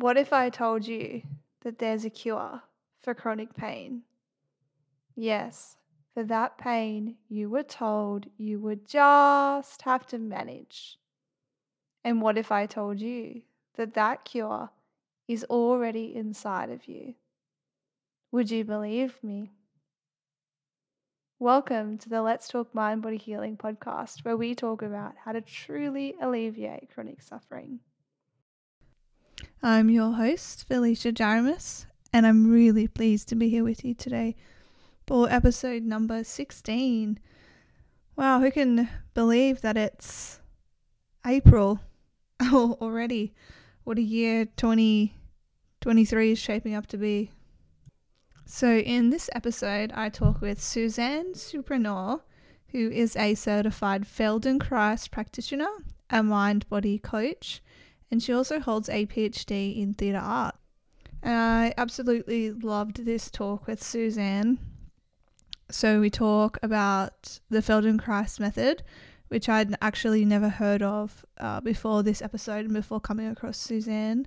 What if I told you that there's a cure for chronic pain? Yes, for that pain you were told you would just have to manage. And what if I told you that that cure is already inside of you? Would you believe me? Welcome to the Let's Talk Mind Body Healing podcast, where we talk about how to truly alleviate chronic suffering. I'm your host, Felicia Jaremus, and I'm really pleased to be here with you today for episode number 16. Wow, who can believe that it's April already? What a year 2023 is shaping up to be. So, in this episode, I talk with Susann Suprenant, who is a certified Feldenkrais practitioner, a mind body coach, and she also holds a PhD in theatre art. And I absolutely loved this talk with Susann. So we talk about the Feldenkrais method, which I'd actually never heard of uh, before this episode and before coming across Susann,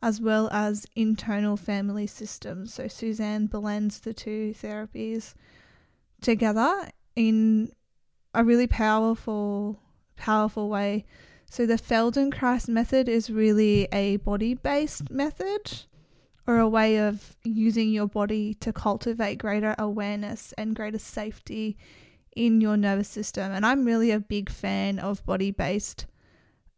as well as internal family systems. So Susann blends the two therapies together in a really powerful, powerful way so the Feldenkrais method is really a body based method or a way of using your body to cultivate greater awareness and greater safety in your nervous system. And I'm really a big fan of body based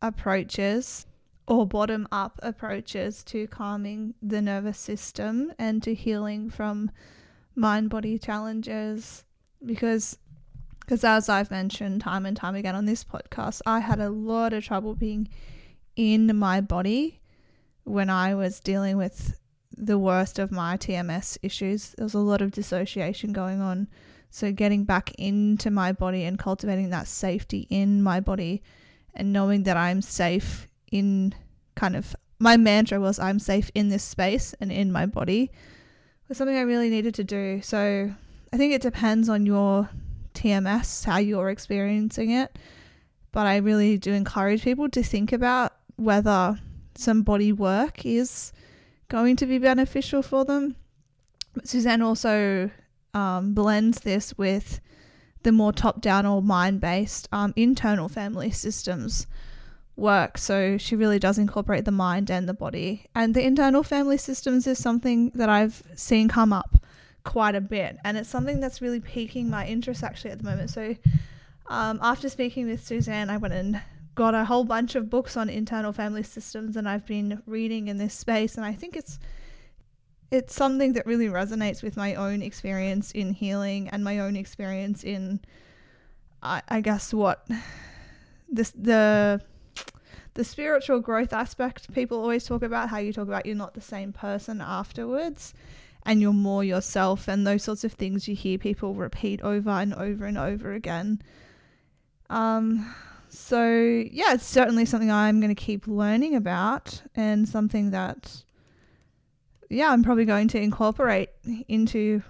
approaches or bottom up approaches to calming the nervous system and to healing from mind body challenges because because as I've mentioned time and time again on this podcast, I had a lot of trouble being in my body when I was dealing with the worst of my TMS issues. There was a lot of dissociation going on. So, getting back into my body and cultivating that safety in my body and knowing that I'm safe in kind of my mantra was I'm safe in this space and in my body was something I really needed to do. So, I think it depends on your TMS, how you're experiencing it. But I really do encourage people to think about whether some body work is going to be beneficial for them. But Susann also um, blends this with the more top down or mind based um, internal family systems work. So she really does incorporate the mind and the body. And the internal family systems is something that I've seen come up quite a bit, and it's something that's really piquing my interest actually at the moment. So, um, after speaking with Susann, I went and got a whole bunch of books on internal family systems, and I've been reading in this space, and I think it's it's something that really resonates with my own experience in healing and my own experience in, I, I guess, what this the the spiritual growth aspect people always talk about how you talk about you're not the same person afterwards and you're more yourself and those sorts of things you hear people repeat over and over and over again. Um, so yeah, it's certainly something I'm going to keep learning about and something that yeah, I'm probably going to incorporate into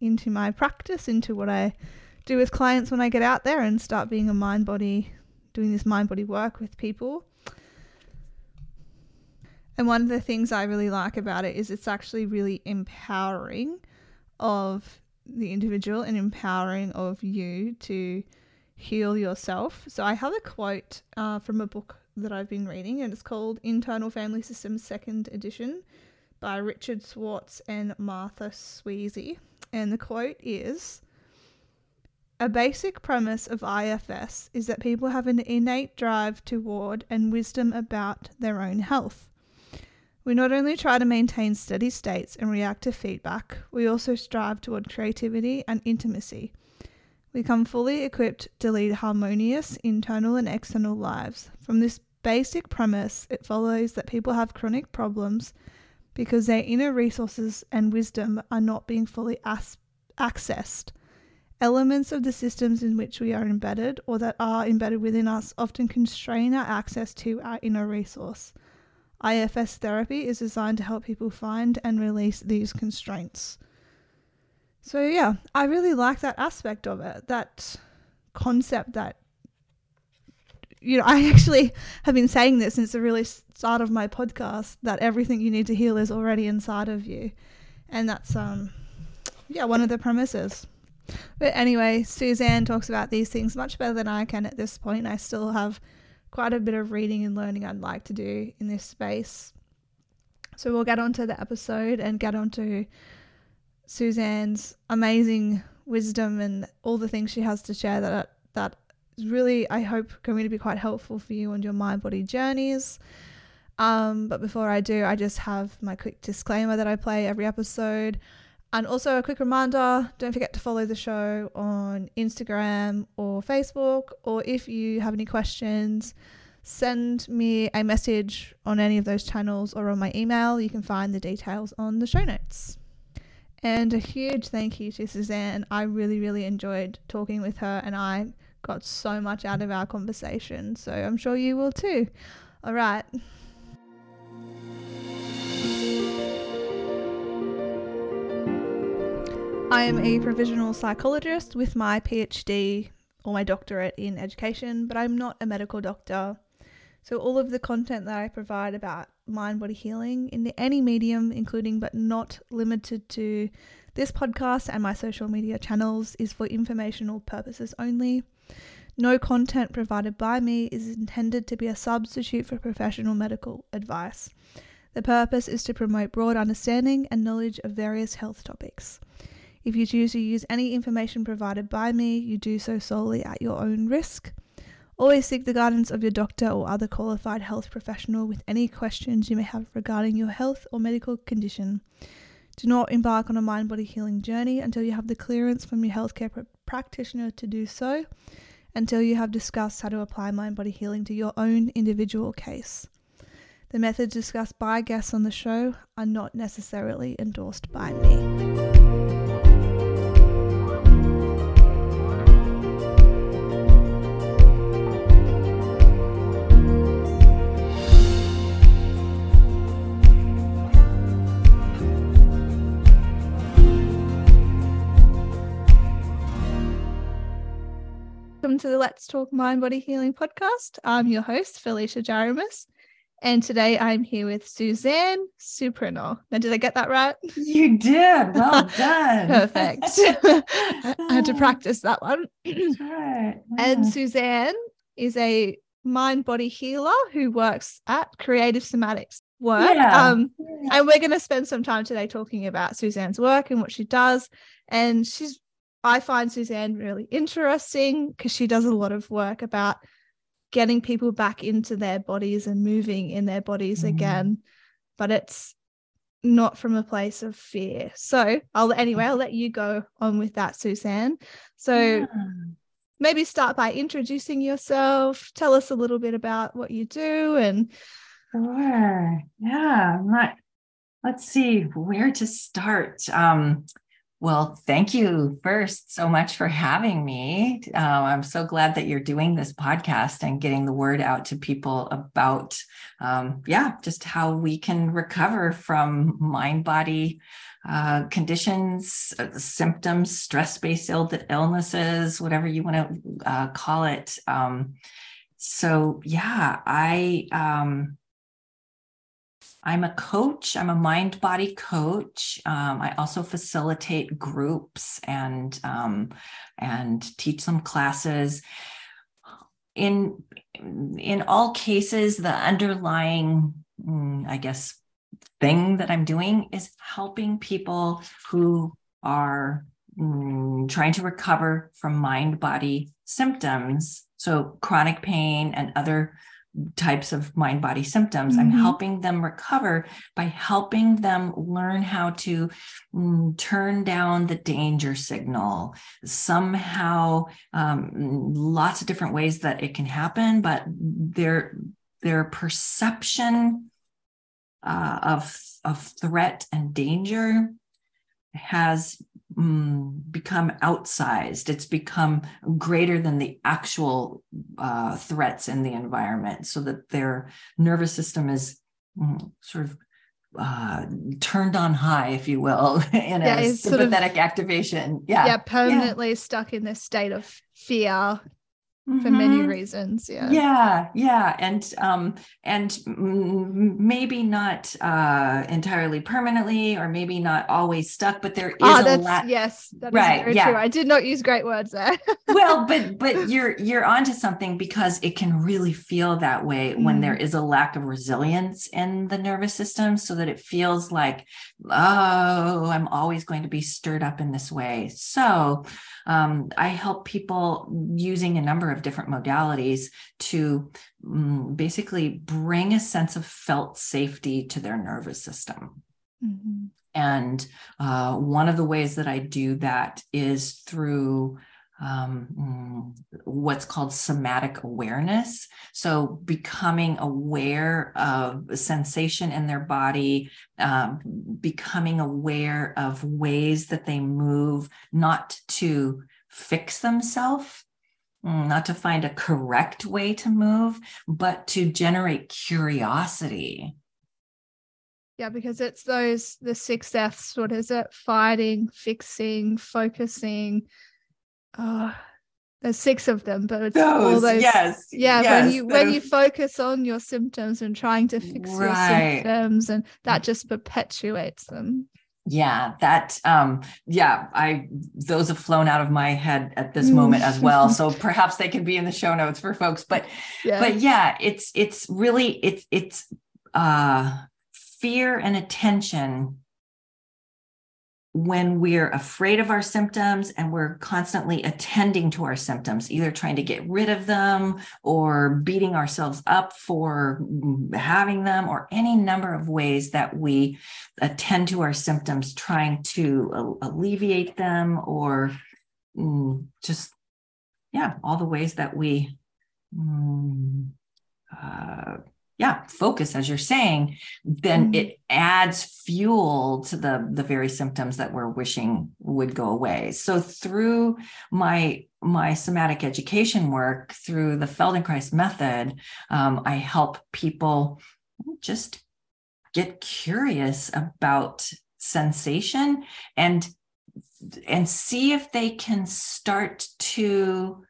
into my practice, into what I do with clients when I get out there and start being a mind body doing this mind body work with people. And one of the things I really like about it is it's actually really empowering of the individual and empowering of you to heal yourself. So I have a quote uh, from a book that I've been reading, and it's called Internal Family Systems Second Edition by Richard Schwartz and Martha Sweezy. And the quote is A basic premise of IFS is that people have an innate drive toward and wisdom about their own health. We not only try to maintain steady states and react to feedback, we also strive toward creativity and intimacy. We come fully equipped to lead harmonious internal and external lives. From this basic premise, it follows that people have chronic problems because their inner resources and wisdom are not being fully as- accessed. Elements of the systems in which we are embedded or that are embedded within us often constrain our access to our inner resource. IFS therapy is designed to help people find and release these constraints. So, yeah, I really like that aspect of it, that concept that you know, I actually have been saying this since the really start of my podcast that everything you need to heal is already inside of you. And that's, um, yeah, one of the premises. But anyway, Susann talks about these things much better than I can at this point. I still have quite a bit of reading and learning I'd like to do in this space. So we'll get on to the episode and get on to Susann's amazing wisdom and all the things she has to share that that is really I hope going to be quite helpful for you on your mind body journeys. Um, but before I do, I just have my quick disclaimer that I play every episode. And also a quick reminder don't forget to follow the show on Instagram or Facebook, or if you have any questions, send me a message on any of those channels or on my email. You can find the details on the show notes. And a huge thank you to Susann. I really, really enjoyed talking with her, and I got so much out of our conversation. So I'm sure you will too. All right. I am a provisional psychologist with my PhD or my doctorate in education, but I'm not a medical doctor. So, all of the content that I provide about mind body healing in any medium, including but not limited to this podcast and my social media channels, is for informational purposes only. No content provided by me is intended to be a substitute for professional medical advice. The purpose is to promote broad understanding and knowledge of various health topics. If you choose to use any information provided by me, you do so solely at your own risk. Always seek the guidance of your doctor or other qualified health professional with any questions you may have regarding your health or medical condition. Do not embark on a mind body healing journey until you have the clearance from your healthcare pr- practitioner to do so, until you have discussed how to apply mind body healing to your own individual case. The methods discussed by guests on the show are not necessarily endorsed by me. Welcome to the Let's Talk Mind Body Healing podcast. I'm your host, Felicia Jaremus, and today I'm here with Susann Suprenant. Now, did I get that right? You did. Well done. Perfect. I had to practice that one. right. And Susann is a mind body healer who works at Creative Somatics work. Yeah. Um, Yeah. and we're going to spend some time today talking about Susann's work and what she does. And she's I find Susann really interesting because she does a lot of work about getting people back into their bodies and moving in their bodies Mhm. again, but it's not from a place of fear. So I'll anyway, I'll let you go on with that, Susann. So Yeah. maybe start by introducing yourself. Tell us a little bit about what you do and Sure. Yeah. Not, let's see where to start. Um, well, thank you first so much for having me. Um, I'm so glad that you're doing this podcast and getting the word out to people about, um, yeah, just how we can recover from mind body uh, conditions, uh, symptoms, stress based illnesses, whatever you want to uh, call it. Um, so, yeah, I. Um, I'm a coach. I'm a mind body coach. Um, I also facilitate groups and um, and teach some classes. In in all cases, the underlying, mm, I guess, thing that I'm doing is helping people who are mm, trying to recover from mind body symptoms. So chronic pain and other types of mind body symptoms. I'm Mhm. helping them recover by helping them learn how to mm, turn down the danger signal. Somehow, um, lots of different ways that it can happen, but their their perception uh, of of threat and danger has mm, become outsized. It's become greater than the actual uh, threats in the environment, so that their nervous system is mm, sort of uh, turned on high, if you will, in Yeah, a it's sort of- sympathetic activation. Yeah, yeah, permanently stuck in this state of fear for many mm-hmm. reasons yeah yeah yeah and um and maybe not uh entirely permanently or maybe not always stuck but there is oh, a lot yes that right yeah true. i did not use great words there well but but you're you're onto something because it can really feel that way mm. when there mm. a lack of resilience in the nervous system so that it feels like oh i'm always going to be stirred up in this way so um, i help people using a number of different modalities to um, basically bring a sense of felt safety to their nervous system. Mm-hmm. And uh, one of the ways that I do that is through um, mm, what's called somatic awareness. So, becoming aware of sensation in their body, um, becoming aware of ways that they move, not to fix themselves, Mm, not to find a correct way to move, but to generate curiosity. Yeah, because it's those the six F's. What is it? Fighting, fixing, focusing. Oh, there's six of them, but it's those, all those. Yes. Yeah. Yes, when you when you focus on your symptoms and trying to fix right. your symptoms, and that just perpetuates them yeah that um yeah i those have flown out of my head at this moment as well so perhaps they can be in the show notes for folks but yeah. but yeah it's it's really it's it's uh fear and attention when we're afraid of our symptoms and we're constantly attending to our symptoms, either trying to get rid of them or beating ourselves up for having them, or any number of ways that we attend to our symptoms, trying to alleviate them or mm, just, yeah, all the ways that we. Mm, uh, yeah focus as you're saying then mm it adds fuel to the the very symptoms that we're wishing would go away. So through my my somatic education work through the feldenkrais method um, i help people just get curious about sensation and and see if they can start to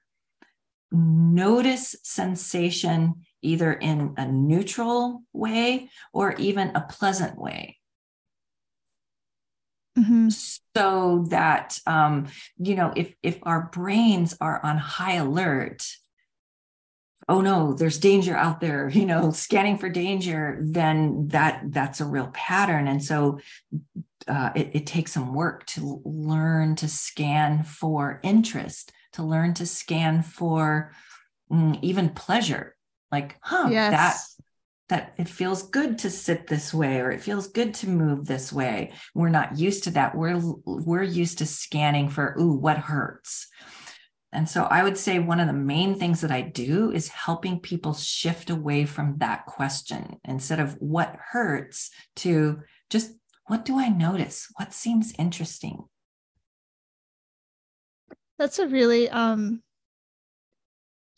notice sensation either in a neutral way or even a pleasant way. Mm-hmm. So that um, you know, if if our brains are on high alert, oh no, there's danger out there, you know, scanning for danger, then that that's a real pattern. And so uh, it, it takes some work to learn to scan for interest, to learn to scan for mm, even pleasure like huh yes. that that it feels good to sit this way or it feels good to move this way. We're not used to that. We're we're used to scanning for ooh what hurts? And so i would say one of the main things that i do is helping people shift away from that question instead of what hurts to just what do i notice? What seems interesting? That's a really um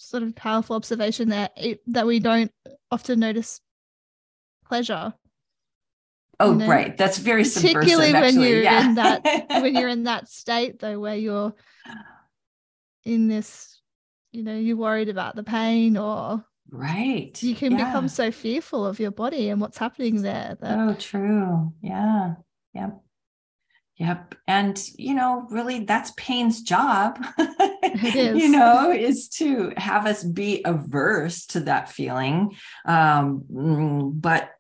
sort of powerful observation that it, that we don't often notice pleasure. Oh, know? right. That's very particularly when actually. you're yeah. in that when you're in that state though, where you're in this, you know, you're worried about the pain or right. You can yeah. become so fearful of your body and what's happening there. That... Oh, true. Yeah. Yep. Yep. And, you know, really that's pain's job, you know, is to have us be averse to that feeling. Um, mm, but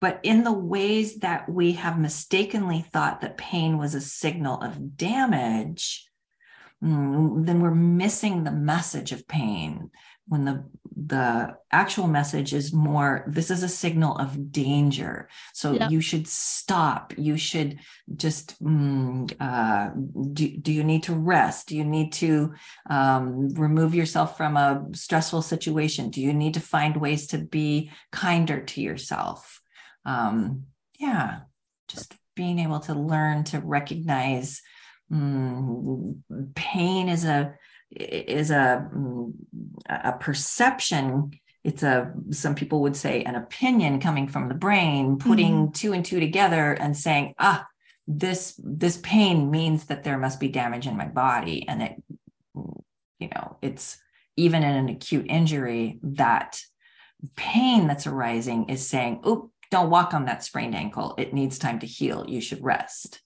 but in the ways that we have mistakenly thought that pain was a signal of damage, mm, then we're missing the message of pain when the the actual message is more this is a signal of danger. So yeah. you should stop. You should just mm, uh, do, do you need to rest? Do you need to um, remove yourself from a stressful situation? Do you need to find ways to be kinder to yourself? Um, yeah just being able to learn to recognize mm, pain is a is a a perception it's a some people would say an opinion coming from the brain putting mm-hmm. two and two together and saying ah this this pain means that there must be damage in my body and it you know, it's even in an acute injury, that pain that's arising is saying, oh, don't walk on that sprained ankle. It needs time to heal. You should rest.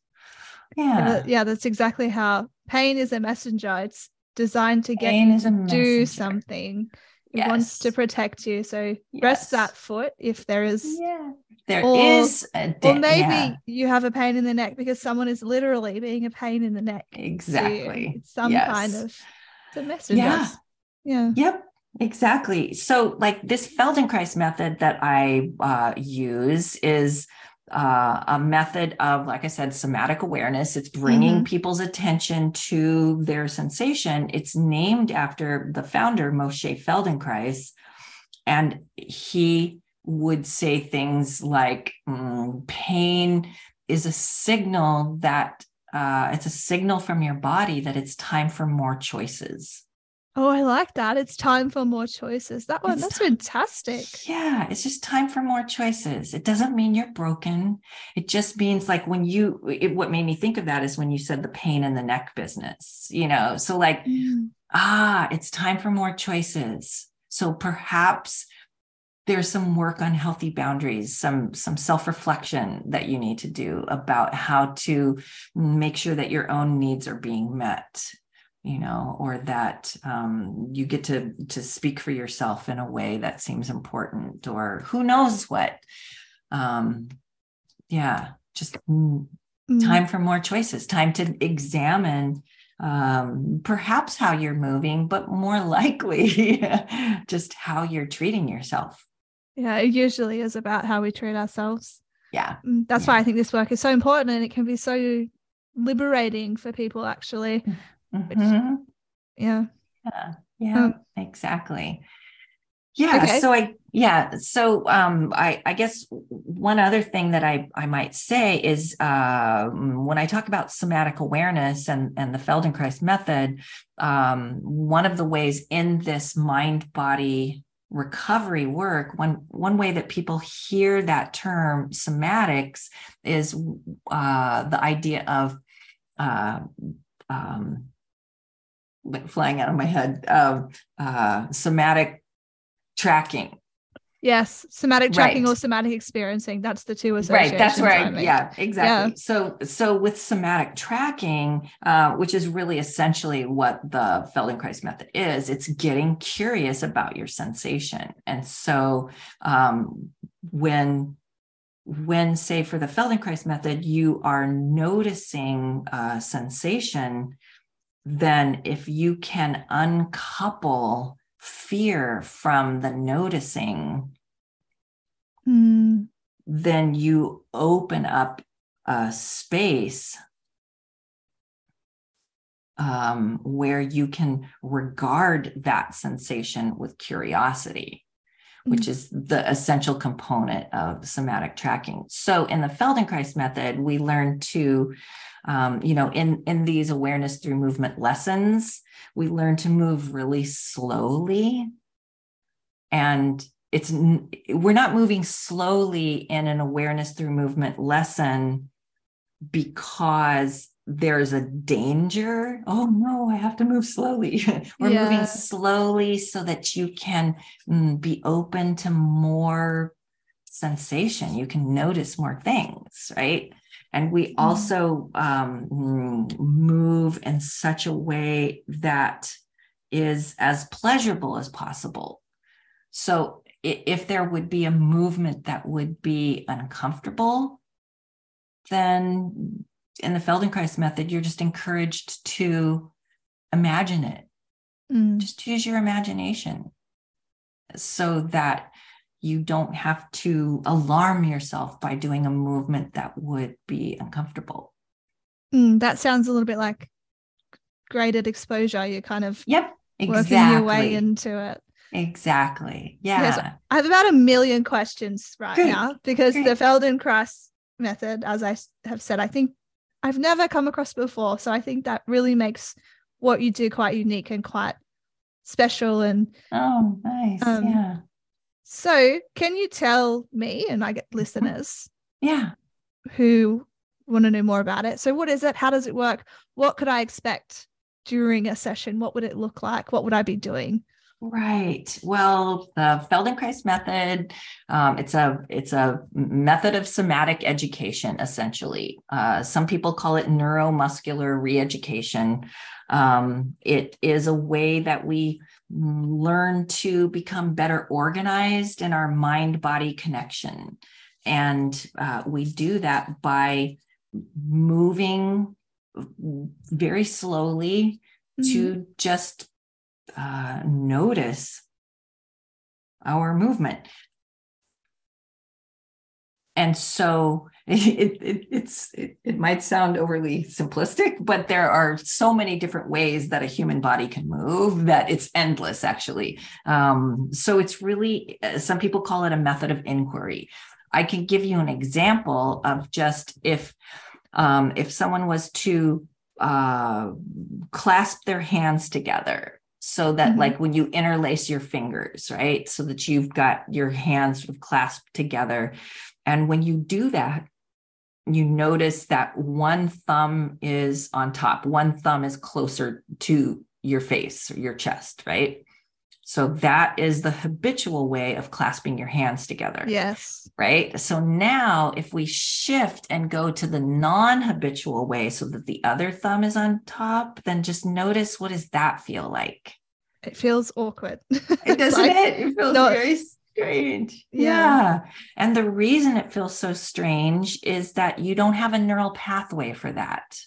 Yeah. Yeah, that's exactly how pain is a messenger. It's designed to get pain you to do something. It yes. wants to protect you. So yes. rest that foot if there is yeah. There or, is a or maybe yeah. you have a pain in the neck because someone is literally being a pain in the neck. Exactly. It's some yes. kind of the message. Yeah. Yeah. Yep. Exactly. So, like this Feldenkrais method that I uh, use is uh, a method of, like I said, somatic awareness. It's bringing mm-hmm. people's attention to their sensation. It's named after the founder, Moshe Feldenkrais. And he would say things like mm, pain is a signal that uh, it's a signal from your body that it's time for more choices. Oh, I like that. It's time for more choices. That one, it's that's fantastic. Yeah, it's just time for more choices. It doesn't mean you're broken. It just means like when you, it, what made me think of that is when you said the pain in the neck business, you know? So, like, mm. ah, it's time for more choices. So perhaps there's some work on healthy boundaries some some self-reflection that you need to do about how to make sure that your own needs are being met you know or that um, you get to to speak for yourself in a way that seems important or who knows what um yeah just mm. time for more choices time to examine um, perhaps how you're moving, but more likely just how you're treating yourself. Yeah, it usually is about how we treat ourselves. Yeah. Mm, that's yeah. why I think this work is so important and it can be so liberating for people actually. Mm-hmm. Which, yeah. Yeah. Yeah, um, exactly. Yeah. Okay. So I yeah. So um I I guess one other thing that I I might say is uh when I talk about somatic awareness and and the Feldenkrais method, um one of the ways in this mind body recovery work one one way that people hear that term somatics is uh, the idea of uh, um, flying out of my head um, uh, somatic tracking Yes, somatic tracking right. or somatic experiencing. That's the two associations. Right. That's right. Yeah, exactly. Yeah. So, so with somatic tracking, uh, which is really essentially what the Feldenkrais method is, it's getting curious about your sensation. And so, um, when when say for the Feldenkrais method, you are noticing a sensation, then if you can uncouple fear from the noticing, mm. then you open up a space um, where you can regard that sensation with curiosity. Which is the essential component of somatic tracking. So, in the Feldenkrais method, we learn to um, you know in in these awareness through movement lessons we learn to move really slowly and it's we're not moving slowly in an awareness through movement lesson because there's a danger oh no i have to move slowly we're yeah. moving slowly so that you can mm, be open to more sensation you can notice more things right and we mm-hmm. also um, move in such a way that is as pleasurable as possible. So if there would be a movement that would be uncomfortable, then in the Feldenkrais method, you're just encouraged to imagine it. Mm. Just use your imagination so that you don't have to alarm yourself by doing a movement that would be uncomfortable. Mm, that sounds a little bit like graded exposure. You're kind of yep, exactly. working your way into it. Exactly. Yeah. Yes, I have about a million questions right Good. now because Great. the Feldenkrais method, as I have said, I think I've never come across before. So I think that really makes what you do quite unique and quite special. And oh, nice. Um, yeah. So, can you tell me and I get listeners, yeah, who want to know more about it? So, what is it? How does it work? What could I expect during a session? What would it look like? What would I be doing? Right. Well, the Feldenkrais method, um, it's a it's a method of somatic education. Essentially, uh, some people call it neuromuscular reeducation. Um, it is a way that we learn to become better organized in our mind body connection, and uh, we do that by moving very slowly mm-hmm. to just uh, notice our movement. And so it, it, it's it, it might sound overly simplistic, but there are so many different ways that a human body can move that it's endless, actually. Um, so it's really uh, some people call it a method of inquiry. I can give you an example of just if um, if someone was to uh, clasp their hands together so that mm-hmm. like when you interlace your fingers right so that you've got your hands sort of clasped together and when you do that you notice that one thumb is on top one thumb is closer to your face or your chest right so that is the habitual way of clasping your hands together. Yes. Right. So now if we shift and go to the non habitual way so that the other thumb is on top, then just notice what does that feel like? It feels awkward. It doesn't like, it? It feels not, very strange. Yeah. yeah. And the reason it feels so strange is that you don't have a neural pathway for that.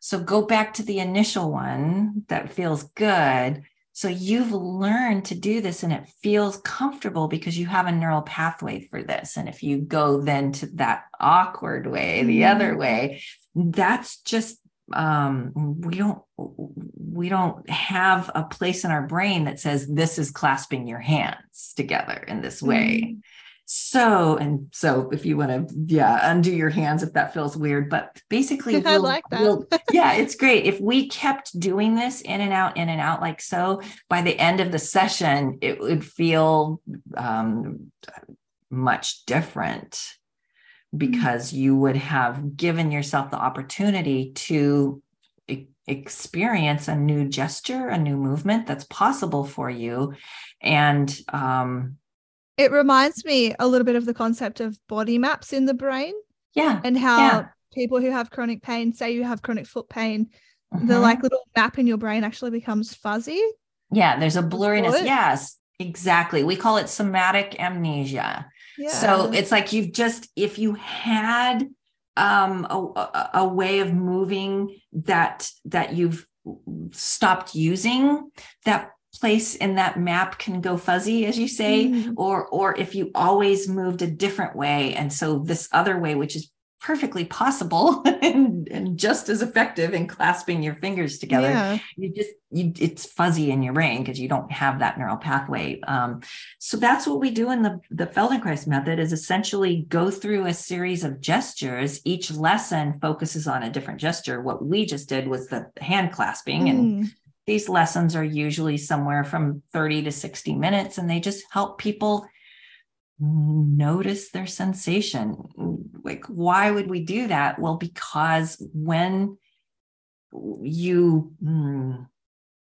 So go back to the initial one that feels good so you've learned to do this and it feels comfortable because you have a neural pathway for this. And if you go then to that awkward way, the mm-hmm. other way, that's just um we don't we don't have a place in our brain that says this is clasping your hands together in this way mm-hmm. So, and so if you want to, yeah, undo your hands if that feels weird, but basically, we'll, I like that. We'll, yeah, it's great. If we kept doing this in and out, in and out, like so, by the end of the session, it would feel um, much different mm-hmm. because you would have given yourself the opportunity to experience a new gesture, a new movement that's possible for you. And um, it reminds me a little bit of the concept of body maps in the brain. Yeah. And how yeah. people who have chronic pain, say you have chronic foot pain, mm-hmm. the like little map in your brain actually becomes fuzzy. Yeah, there's a blurriness. Yes, exactly. We call it somatic amnesia. Yeah. So it's like you've just, if you had um a, a way of moving that that you've stopped using that place in that map can go fuzzy as you say mm-hmm. or or if you always moved a different way and so this other way which is perfectly possible and, and just as effective in clasping your fingers together yeah. you just you it's fuzzy in your brain because you don't have that neural pathway um, so that's what we do in the the feldenkrais method is essentially go through a series of gestures each lesson focuses on a different gesture what we just did was the hand clasping mm. and these lessons are usually somewhere from 30 to 60 minutes, and they just help people notice their sensation. Like, why would we do that? Well, because when you mm,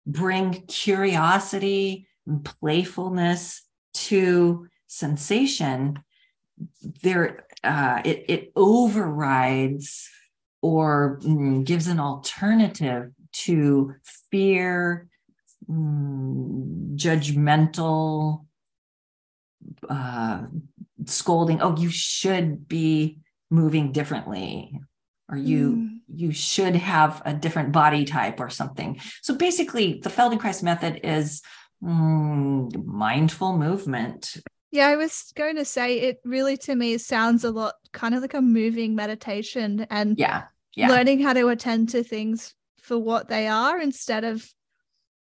bring curiosity and playfulness to sensation, there uh, it, it overrides or mm, gives an alternative to fear, mm, judgmental, uh, scolding. Oh, you should be moving differently, or you mm. you should have a different body type or something. So basically, the Feldenkrais method is mm, mindful movement. Yeah, I was going to say it really to me sounds a lot kind of like a moving meditation and yeah, yeah. learning how to attend to things for what they are instead of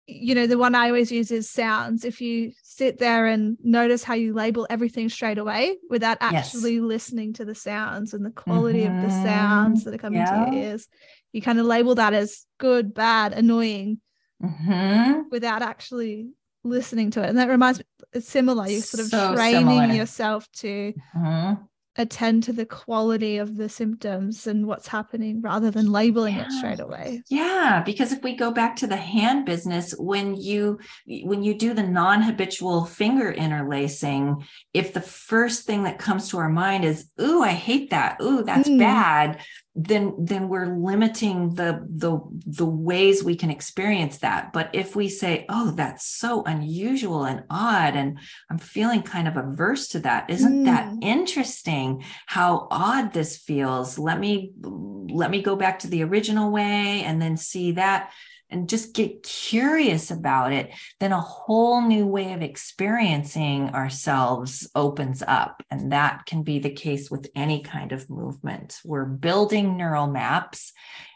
you know the one i always use is sounds if you sit there and notice how you label everything straight away without actually yes. listening to the sounds and the quality mm-hmm. of the mm-hmm. sounds that are coming yeah. to your ears you kind of label that as good bad annoying mm-hmm. without actually listening to it and that reminds me it's similar you're sort of so training similar. yourself to mm-hmm. Attend to the quality of the symptoms and what's happening rather than labeling yeah. it straight away yeah because if we go back to the hand business when you when you do the non-habitual finger interlacing if the first thing that comes to our mind is ooh i hate that ooh that's mm. bad then then we're limiting the the the ways we can experience that. But if we say oh that's so unusual and odd and i'm feeling kind of averse to that isn't mm. that interesting how odd this feels? Let me let me go back to the original way and then see that and just get curious about it, then a whole new way of experiencing ourselves opens up. And that can be the case with any kind of movement. We're building neural maps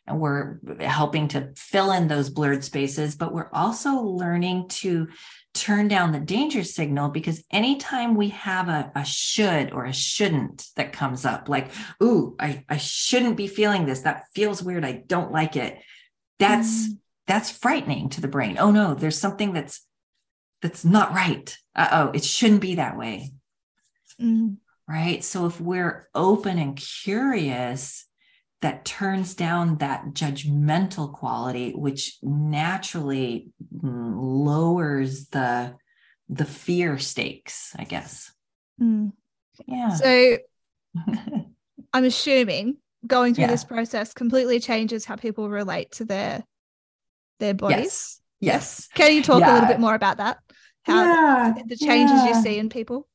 and we're helping to fill in those blurred spaces, but we're also learning to turn down the danger signal because anytime we have a, a should or a shouldn't that comes up, like, ooh, I, I shouldn't be feeling this. That feels weird. I don't like it. That's mm that's frightening to the brain. Oh no, there's something that's that's not right. Uh-oh, it shouldn't be that way. Mm. Right? So if we're open and curious, that turns down that judgmental quality which naturally mm, lowers the the fear stakes, I guess. Mm. Yeah. So I'm assuming going through yeah. this process completely changes how people relate to their their bodies. Yes. yes. Can you talk yeah. a little bit more about that? How yeah. the changes yeah. you see in people?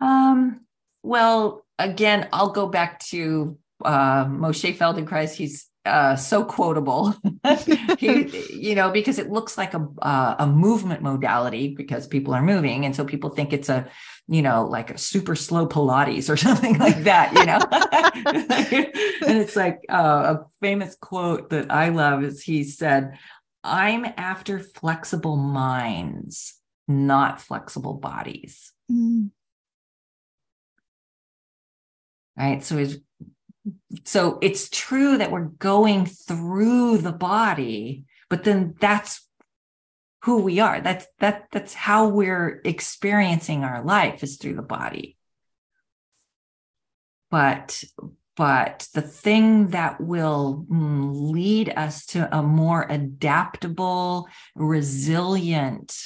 Um, well, again, I'll go back to uh, Moshe Feldenkrais. He's uh, so quotable, he, you know, because it looks like a uh, a movement modality because people are moving, and so people think it's a, you know, like a super slow Pilates or something like that, you know. and it's like uh, a famous quote that I love is he said, "I'm after flexible minds, not flexible bodies." Mm. Right. So he's so it's true that we're going through the body but then that's who we are. That's that that's how we're experiencing our life is through the body. But but the thing that will mm, lead us to a more adaptable resilient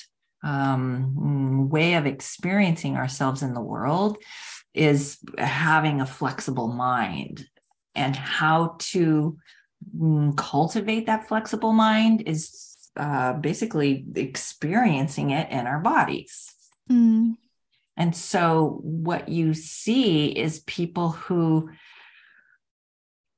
um, mm, way of experiencing ourselves in the world is having a flexible mind. And how to mm, cultivate that flexible mind is uh, basically experiencing it in our bodies. Mm. And so, what you see is people who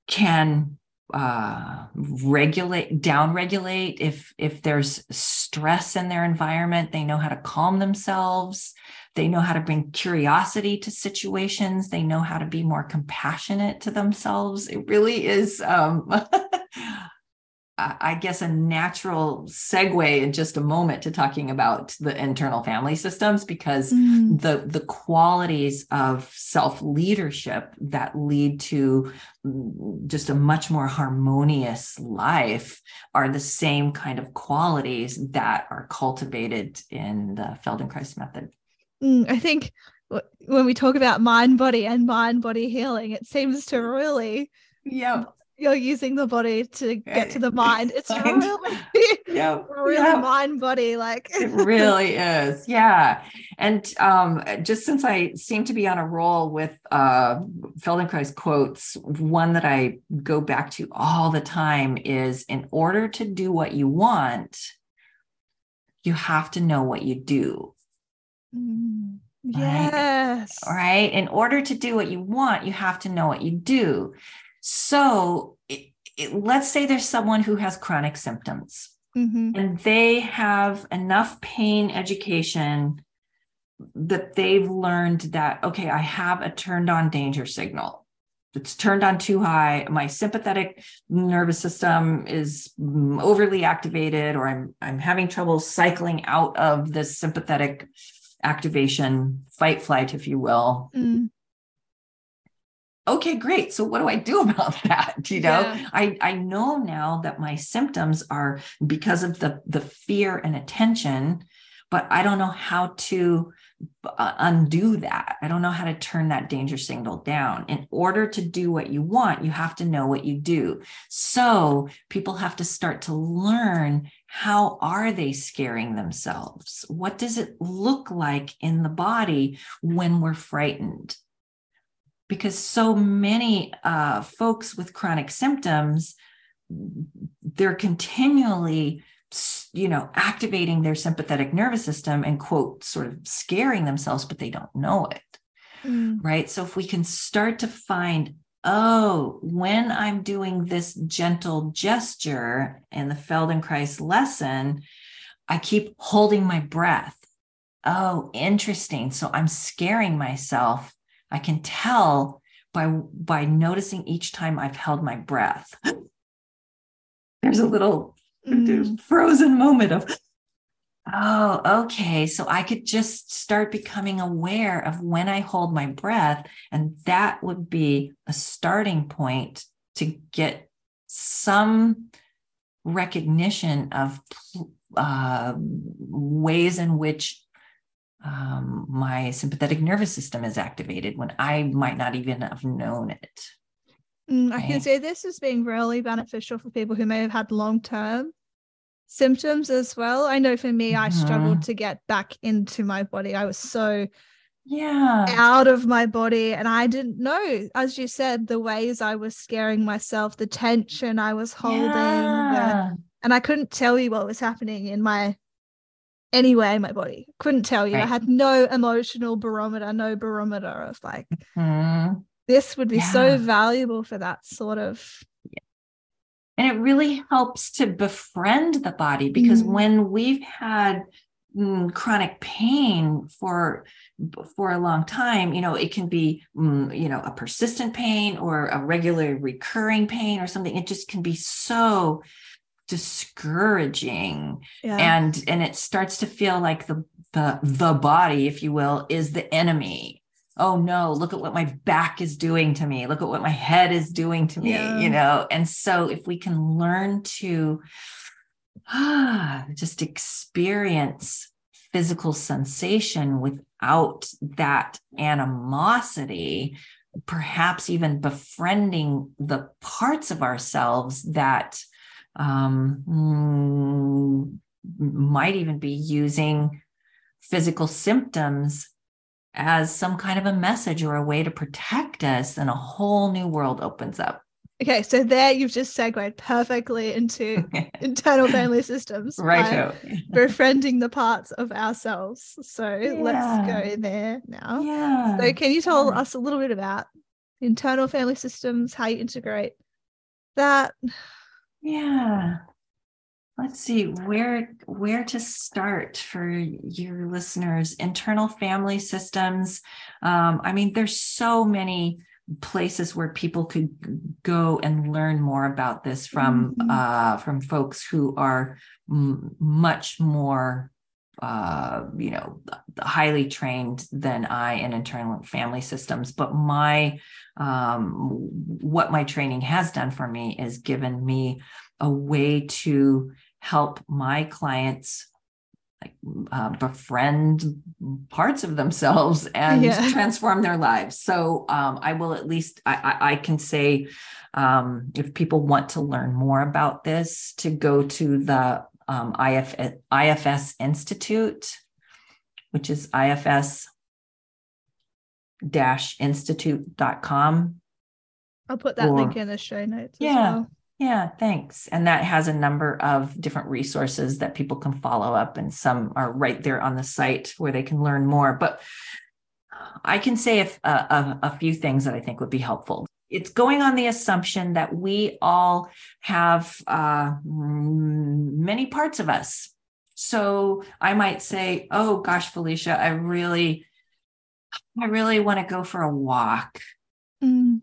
can uh, regulate, down regulate. If if there's stress in their environment, they know how to calm themselves. They know how to bring curiosity to situations. They know how to be more compassionate to themselves. It really is, um, I guess, a natural segue in just a moment to talking about the internal family systems because mm. the the qualities of self leadership that lead to mm, just a much more harmonious life are the same kind of qualities that are cultivated in the Feldenkrais method. Mm, I think when we talk about mind body and mind body healing, it seems to really yeah you're using the body to get to the mind. It's really yeah, really yeah. mind body like it really is. Yeah. And um just since I seem to be on a roll with uh Feldenkrais quotes, one that I go back to all the time is in order to do what you want, you have to know what you do. Mm, yes. Right? right. In order to do what you want, you have to know what you do. So it, it, let's say there's someone who has chronic symptoms mm-hmm. and they have enough pain education that they've learned that, okay, I have a turned on danger signal it's turned on too high my sympathetic nervous system is overly activated or i'm i'm having trouble cycling out of this sympathetic activation, fight, flight, if you will. Mm. Okay, great. So what do I do about that? You know, yeah. I, I know now that my symptoms are because of the, the fear and attention, but I don't know how to uh, undo that. I don't know how to turn that danger signal down. In order to do what you want, you have to know what you do. So people have to start to learn how are they scaring themselves? What does it look like in the body when we're frightened? Because so many uh, folks with chronic symptoms, they're continually you know, activating their sympathetic nervous system and quote, sort of scaring themselves, but they don't know it. Mm. Right. So if we can start to find, oh, when I'm doing this gentle gesture in the Feldenkrais lesson, I keep holding my breath. Oh, interesting. So I'm scaring myself. I can tell by by noticing each time I've held my breath. There's a little mm. frozen moment of oh okay so i could just start becoming aware of when i hold my breath and that would be a starting point to get some recognition of uh, ways in which um, my sympathetic nervous system is activated when I might not even have known it. Mm, I can see this as being really beneficial for people who may have had long term symptoms as well. I know for me, mm-hmm. I struggled to get back into my body. I was so yeah out of my body and i didn't know as you said the ways i was scaring myself the tension i was holding yeah. the, and i couldn't tell you what was happening in my anywhere in my body couldn't tell you right. i had no emotional barometer no barometer of like mm-hmm this would be yeah. so valuable for that sort of Yeah. and it really helps to befriend the body because mm when we've had mm, chronic pain for for a long time you know it can be mm, you know a persistent pain or a regular recurring pain or something it just can be so discouraging yeah. and and it starts to feel like the the the body if you will is the enemy oh no, look at what my back is doing to me. Look at what my head is doing to me, yeah. you know? And so if we can learn to ah, just experience physical sensation without that animosity, perhaps even befriending the parts of ourselves that um, mm, might even be using physical symptoms as some kind of a message or a way to protect us, then a whole new world opens up. Okay, so there you've just segued perfectly into internal family systems. Right. befriending the parts of ourselves. So yeah. let's go there now. Yeah. So can you tell yeah. us a little bit about internal family systems, how you integrate that? Yeah let's see where where to start for your listeners internal family systems um, i mean there's so many places where people could go and learn more about this from mm-hmm. uh, from folks who are m- much more uh, you know highly trained than i in internal family systems but my um, what my training has done for me is given me a way to help my clients like uh, befriend parts of themselves and yeah. transform their lives. So um, I will at least I, I, I can say um, if people want to learn more about this, to go to the um, IF, IFS Institute, which is IFS institute.com. I'll put that or, link in the show notes. Yeah. Well. Yeah, thanks. And that has a number of different resources that people can follow up, and some are right there on the site where they can learn more. But I can say if, uh, a, a few things that I think would be helpful. It's going on the assumption that we all have uh, many parts of us. So I might say, "Oh gosh, Felicia, I really, I really want to go for a walk." Mm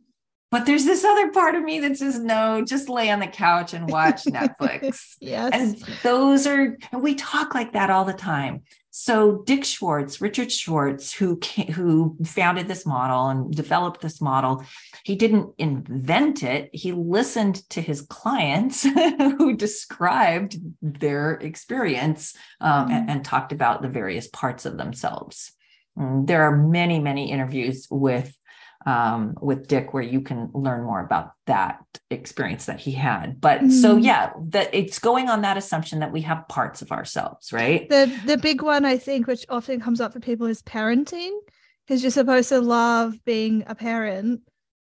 but there's this other part of me that says no just lay on the couch and watch netflix yes and those are and we talk like that all the time so dick schwartz richard schwartz who who founded this model and developed this model he didn't invent it he listened to his clients who described their experience um, mm-hmm. and, and talked about the various parts of themselves mm, there are many, many interviews with um, with Dick where you can learn more about that experience that he had. But mm. so yeah, that it's going on that assumption that we have parts of ourselves, right? The the big one I think, which often comes up for people, is parenting, because you're supposed to love being a parent,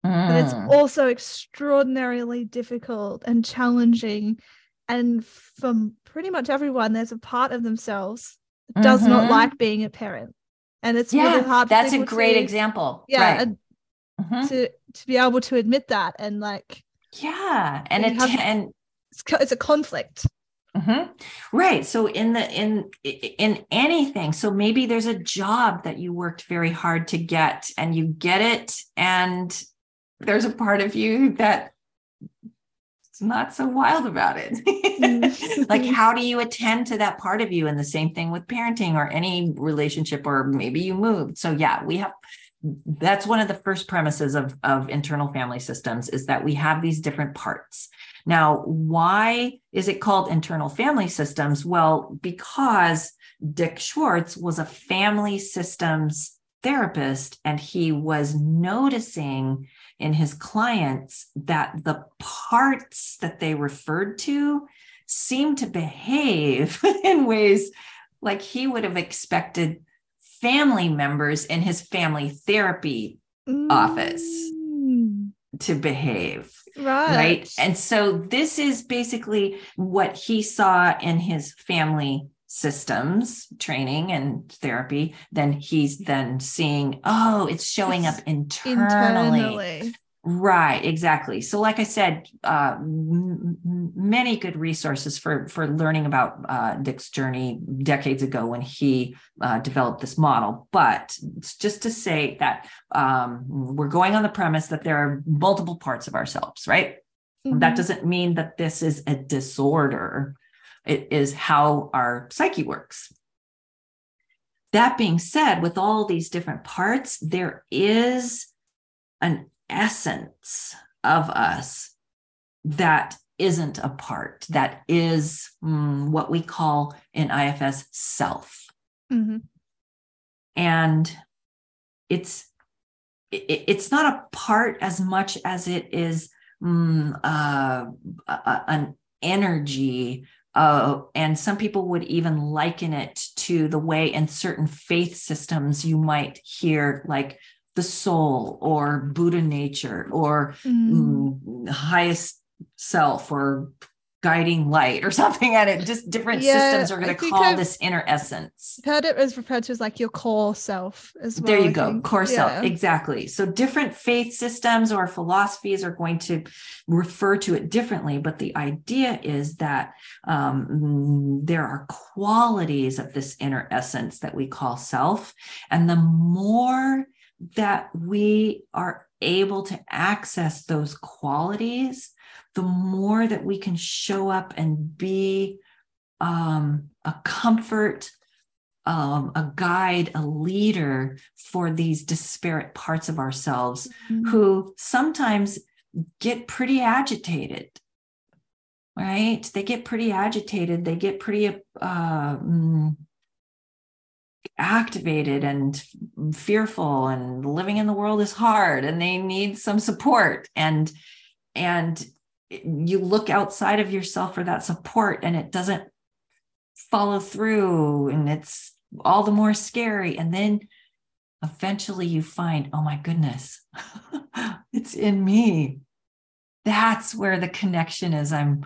mm. but it's mm. also extraordinarily difficult and challenging. And from pretty much everyone, there's a part of themselves that does mm-hmm. not like being a parent. And it's yeah, really hard. That's a great to, example. Yeah. Right mm-hmm. to to be able to admit that and like yeah and it and it's, it's a conflict Mm-hmm. Right. So in the in in anything, so maybe there's a job that you worked very hard to get, and you get it, and there's a part of you that it's not so wild about it. Like, how do you attend to that part of you? And the same thing with parenting or any relationship, or maybe you moved. So yeah, we have that's one of the first premises of, of internal family systems is that we have these different parts. Now, why is it called internal family systems? Well, because Dick Schwartz was a family systems therapist and he was noticing in his clients that the parts that they referred to seemed to behave in ways like he would have expected family members in his family therapy mm. office to behave. Right. Right. And so this is basically what he saw in his family systems training and therapy. Then he's then seeing, oh, it's showing up internally. internally. Right, exactly. So, like I said, uh, m- many good resources for for learning about uh, Dick's journey decades ago when he uh, developed this model. But it's just to say that um, we're going on the premise that there are multiple parts of ourselves, right? Mm-hmm. That doesn't mean that this is a disorder. It is how our psyche works. That being said, with all these different parts, there is an essence of us that isn't a part, that is mm, what we call in IFS self. Mm-hmm. And it's it, it's not a part as much as it is mm, uh, an energy uh, and some people would even liken it to the way in certain faith systems you might hear like the soul or Buddha nature or mm. highest self or guiding light or something at it. Just different yeah, systems are going to call I've this inner essence. Heard it was referred to as like your core self as well. There you I go, think. core yeah. self. Exactly. So different faith systems or philosophies are going to refer to it differently, but the idea is that um, there are qualities of this inner essence that we call self, and the more that we are able to access those qualities, the more that we can show up and be um, a comfort, um, a guide, a leader for these disparate parts of ourselves mm-hmm. who sometimes get pretty agitated. Right? They get pretty agitated. They get pretty uh, mm, activated and fearful and living in the world is hard and they need some support. And and you look outside of yourself for that support and it doesn't follow through and it's all the more scary. And then eventually you find oh my goodness it's in me. That's where the connection is. I'm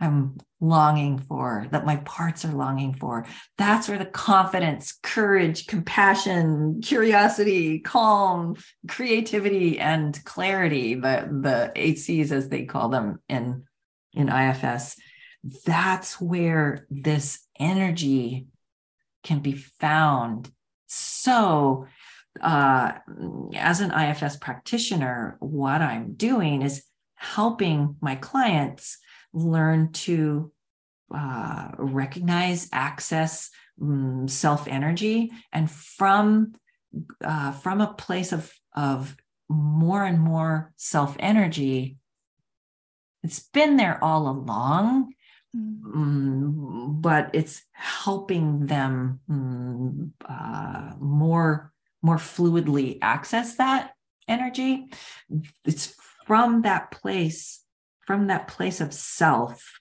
i'm longing for, that my parts are longing for. That's where the confidence, courage, compassion, curiosity, calm, creativity, and clarity, the, the eight C's as they call them in, in IFS, that's where this energy can be found. So, uh, as an IFS practitioner, what I'm doing is helping my clients learn to uh, recognize, access um, mm, self energy, and from uh, from a place of of more and more self energy, it's been there all along, mm. but it's helping them mm, uh, more more fluidly access that energy it's from that place from that place of self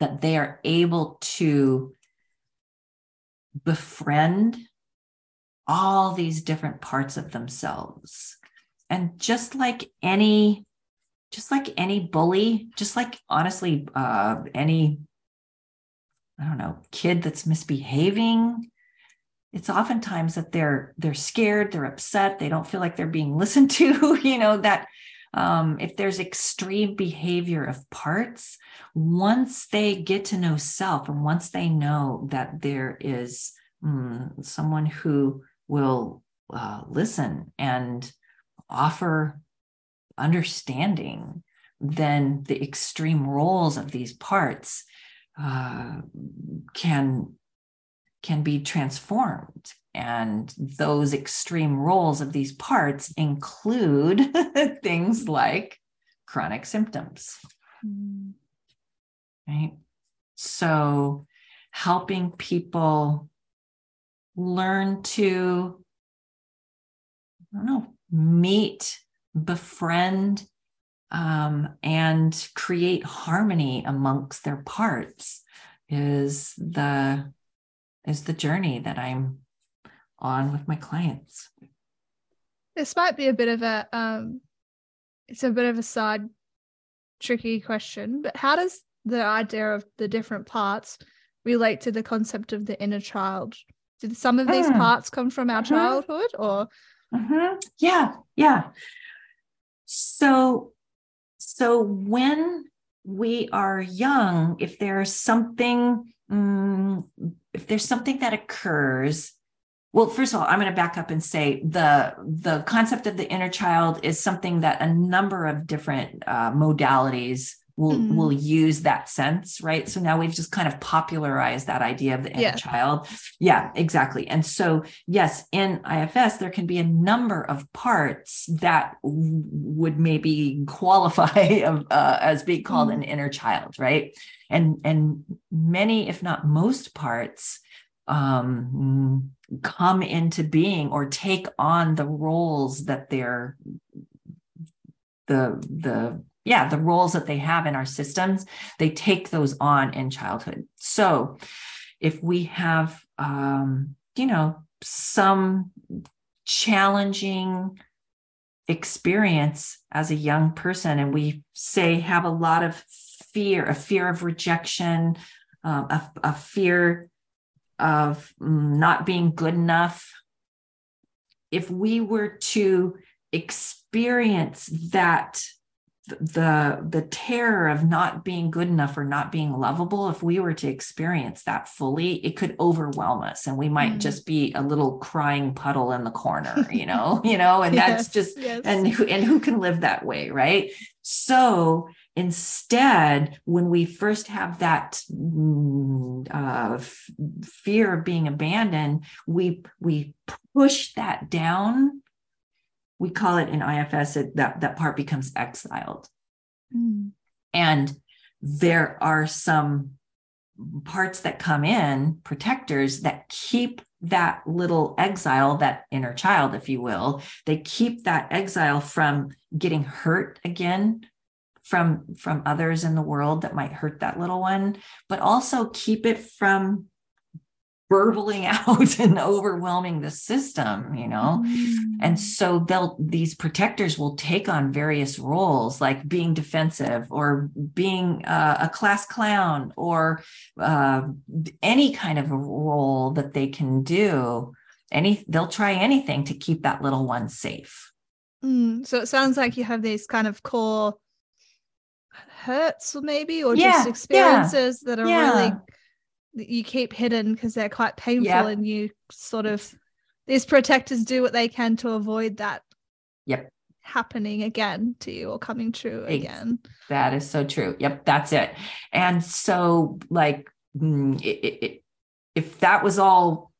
that they are able to befriend all these different parts of themselves. And just like any just like any bully just like honestly uh any i don't know kid that's misbehaving it's oftentimes that they're they're scared they're upset they don't feel like they're being listened to you know that um, if there's extreme behavior of parts once they get to know self and once they know that there is mm, someone who will uh, listen and offer understanding then the extreme roles of these parts uh, can can be transformed. And those extreme roles of these parts include things like chronic symptoms. Mm. right? So helping people learn to i don't know meet befriend um, and create harmony amongst their parts is the is the journey that i'm on with my clients this might be a bit of a um it's a bit of a side tricky question but how does the idea of the different parts relate to the concept of the inner child did some of these mm. parts come from our mm-hmm. childhood or mm-hmm. yeah yeah so so when we are young if there's something um, if there's something that occurs well first of all i'm going to back up and say the the concept of the inner child is something that a number of different uh, modalities will mm-hmm. will use that sense right so now we've just kind of popularized that idea of the inner yeah. child yeah exactly and so yes in ifs there can be a number of parts that w- would maybe qualify uh, as being called mm-hmm. an inner child right and and many if not most parts um, come into being or take on the roles that they're the the yeah the roles that they have in our systems they take those on in childhood. So if we have um, you know some challenging experience as a young person and we say have a lot of fear a fear of rejection um, a, a fear of not being good enough if we were to experience that the the terror of not being good enough or not being lovable if we were to experience that fully it could overwhelm us and we might mm. just be a little crying puddle in the corner you know you know and yes, that's just yes. and who and who can live that way right so instead when we first have that mm, uh, f- fear of being abandoned we we push that down we call it in IFS it, that that part becomes exiled. Mm. And there are some parts that come in, protectors that keep that little exile, that inner child, if you will, they keep that exile from getting hurt again from from others in the world that might hurt that little one, but also keep it from burbling out and overwhelming the system you know mm. and so they'll these protectors will take on various roles like being defensive or being uh, a class clown or uh, any kind of a role that they can do any they'll try anything to keep that little one safe mm. so it sounds like you have these kind of core hurts maybe or yeah, just experiences yeah, that are yeah. really you keep hidden because they're quite painful yep. and you sort of these protectors do what they can to avoid that yep. happening again to you or coming true again. that is so true. Yep that's it. And so like mm, it, it, if that was all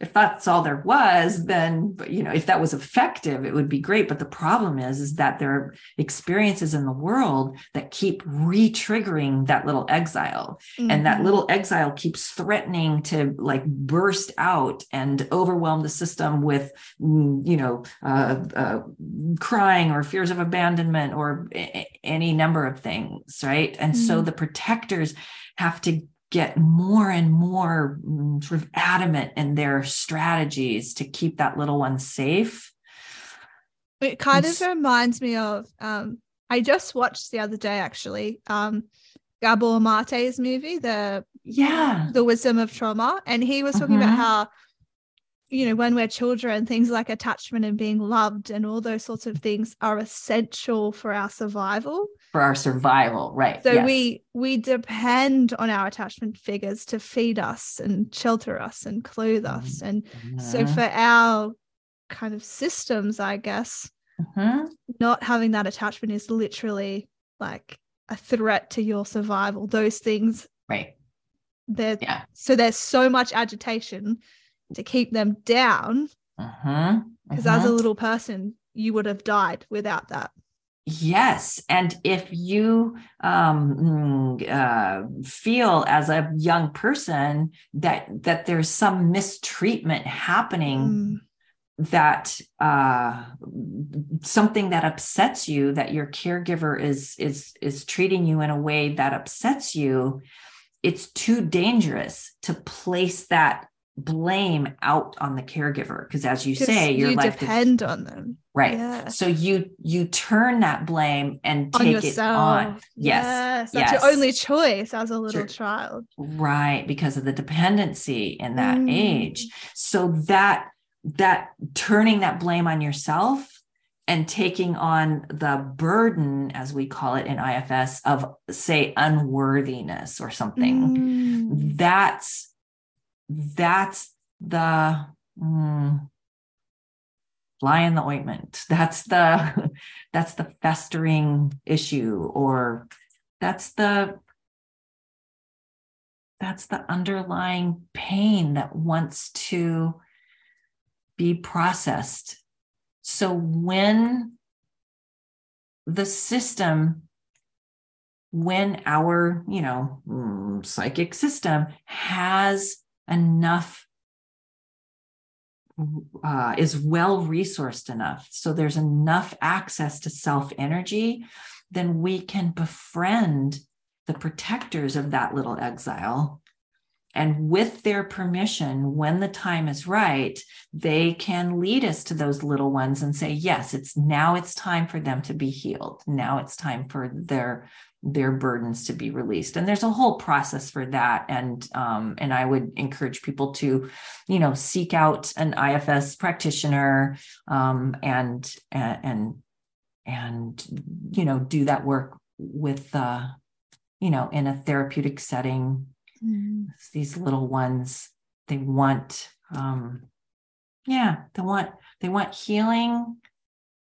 if that's all there was then you know if that was effective it would be great but the problem is is that there are experiences in the world that keep re-triggering that little exile mm-hmm. and that mm-hmm. little exile keeps threatening to like burst out and overwhelm the system with mm, you know uh, uh, crying or fears of abandonment or a- any number of things right and mm-hmm. so the protectors have to get more and more mm, sort of adamant in their strategies to keep that little one safe. It kind of reminds me of um, I just watched the other day actually um, Gabor Mate's movie, the yeah, the wisdom of trauma, and he was talking about mm-hmm. how you know, when we're children, things like attachment and being loved and all those sorts of things are essential for our survival. For our survival, right. So yes. we we depend on our attachment figures to feed us and shelter us and clothe mm-hmm. us. And mm-hmm. so for our kind of systems, I guess, mm-hmm. not having that attachment is literally like a threat to your survival. Those things right. There, yeah. So there's so much agitation to keep them down. Because uh-huh, uh-huh. as a little person, you would have died without that. Yes. And if you um, mm, uh, feel as a young person that that there's some mistreatment happening, mm. that uh, something that upsets you, that your caregiver is is is treating you in a way that upsets you, it's too dangerous to place that blame out on the caregiver because as you say your you life depend on them right yeah. so you you turn that blame and take on it on yes yes that's yes. your only choice as a little sure. child right because of the dependency in that mm. age so that that turning that blame on yourself and taking on the burden as we call it in ifs of say unworthiness or something mm. that's that's the mm, fly in the ointment. That's the that's the festering issue or that's the that's the underlying pain that wants to be processed. So when the system when our you know mm, psychic system has enough uh, is well resourced enough so there's enough access to self energy then we can befriend the protectors of that little exile. And with their permission when the time is right they can lead us to those little ones and say yes it's now it's time for them to be healed. Now it's time for their their burdens to be released. And there's a whole process for that. And um, and i would encourage people to you know seek out an ifs practitioner um, and and and you know do that work with uh you know in a therapeutic setting. Mm. these little ones they want um yeah they want they want healing.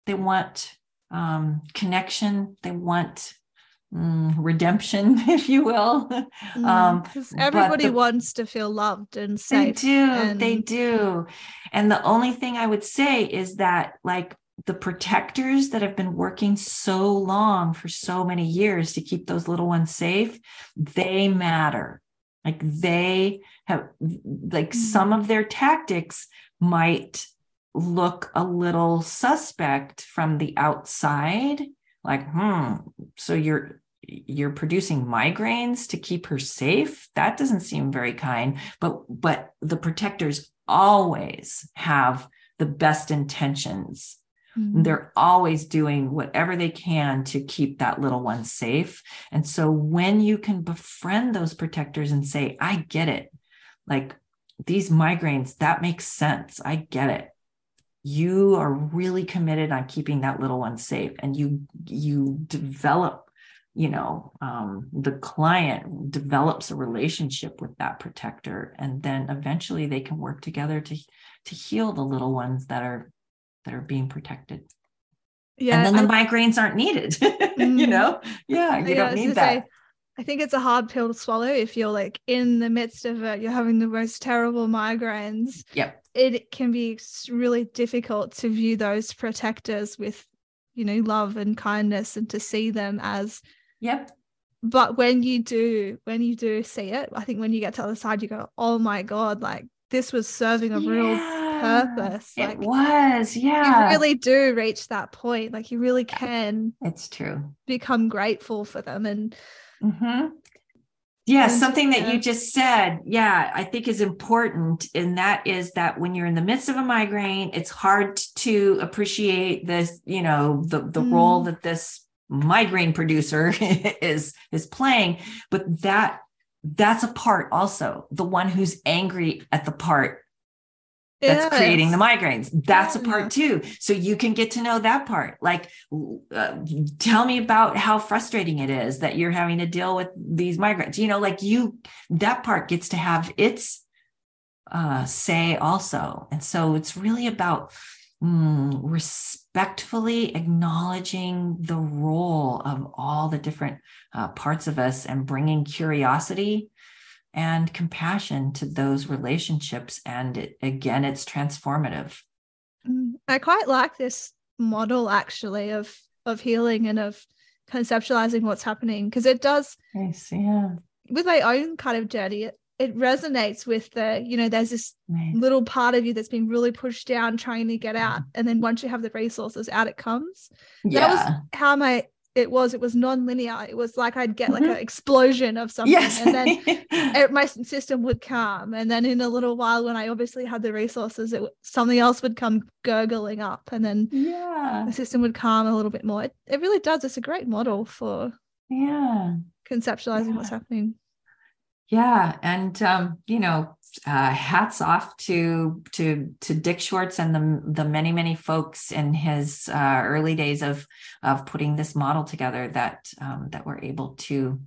They want um connection. They want mm, redemption, if you will. Mm, um, everybody the, wants to feel loved and safe. They do. And... They do. And the only thing I would say is that, like, the protectors that have been working so long for so many years to keep those little ones safe, they matter. Like, they have, like, mm some of their tactics might look a little suspect from the outside like hmm so you're you're producing migraines to keep her safe? That doesn't seem very kind but but the protectors always have the best intentions. Mm-hmm. they're always doing whatever they can to keep that little one safe. And so when you can befriend those protectors and say i get it. Like these migraines that makes sense. I get it. You are really committed on keeping that little one safe and you you develop you know um, the client develops a relationship with that protector and then eventually they can work together to to heal the little ones that are that are being protected yeah and then the I, migraines aren't needed mm, you know yeah you yeah, don't need that say, I think it's a hard pill to swallow if you're like in the midst of it, you're having the most terrible migraines. Yep. It can be really difficult to view those protectors with, you know, love and kindness and to see them as. Yep. But when you do, when you do see it, I think when you get to the other side, you go, oh my God, like this was serving a real purpose. It like was, yeah. You really do reach that point. Like you really can. It's true. Become grateful for them and Mm-hmm. Yeah, something that you just said, yeah, I think is important. And that is that when you're in the midst of a migraine, it's hard to appreciate this, you know, the, the mm. role that this migraine producer is is playing. But that that's a part also, the one who's angry at the part that's yes. creating the migraines that's yeah. a part too so you can get to know that part like uh, tell me about how frustrating it is that you're having to deal with these migraines you know like you that part gets to have its uh, say also and so it's really about mm, respectfully acknowledging the role of all the different uh, parts of us and bringing curiosity and compassion to those relationships. And it, again, it's transformative. Mm, I quite like this model actually of of healing and of conceptualizing what's happening because it does nice, yeah. with my own kind of journey it, it resonates with the you know there's this nice. little part of you that's been really pushed down trying to get out. And then once you have the resources out it comes. Yeah. that was how my it was. It was non-linear. It was like i'd get like mm-hmm. an explosion of something. Yes. and then it, my system would calm and then in a little while when i obviously had the resources it something else would come gurgling up. And then yeah. the system would calm a little bit more. It, it really does. It's a great model for yeah. conceptualizing yeah. what's happening yeah and um you know uh, hats off to to to Dick Schwartz and the the many many folks in his uh, early days of of putting this model together that um, that were able to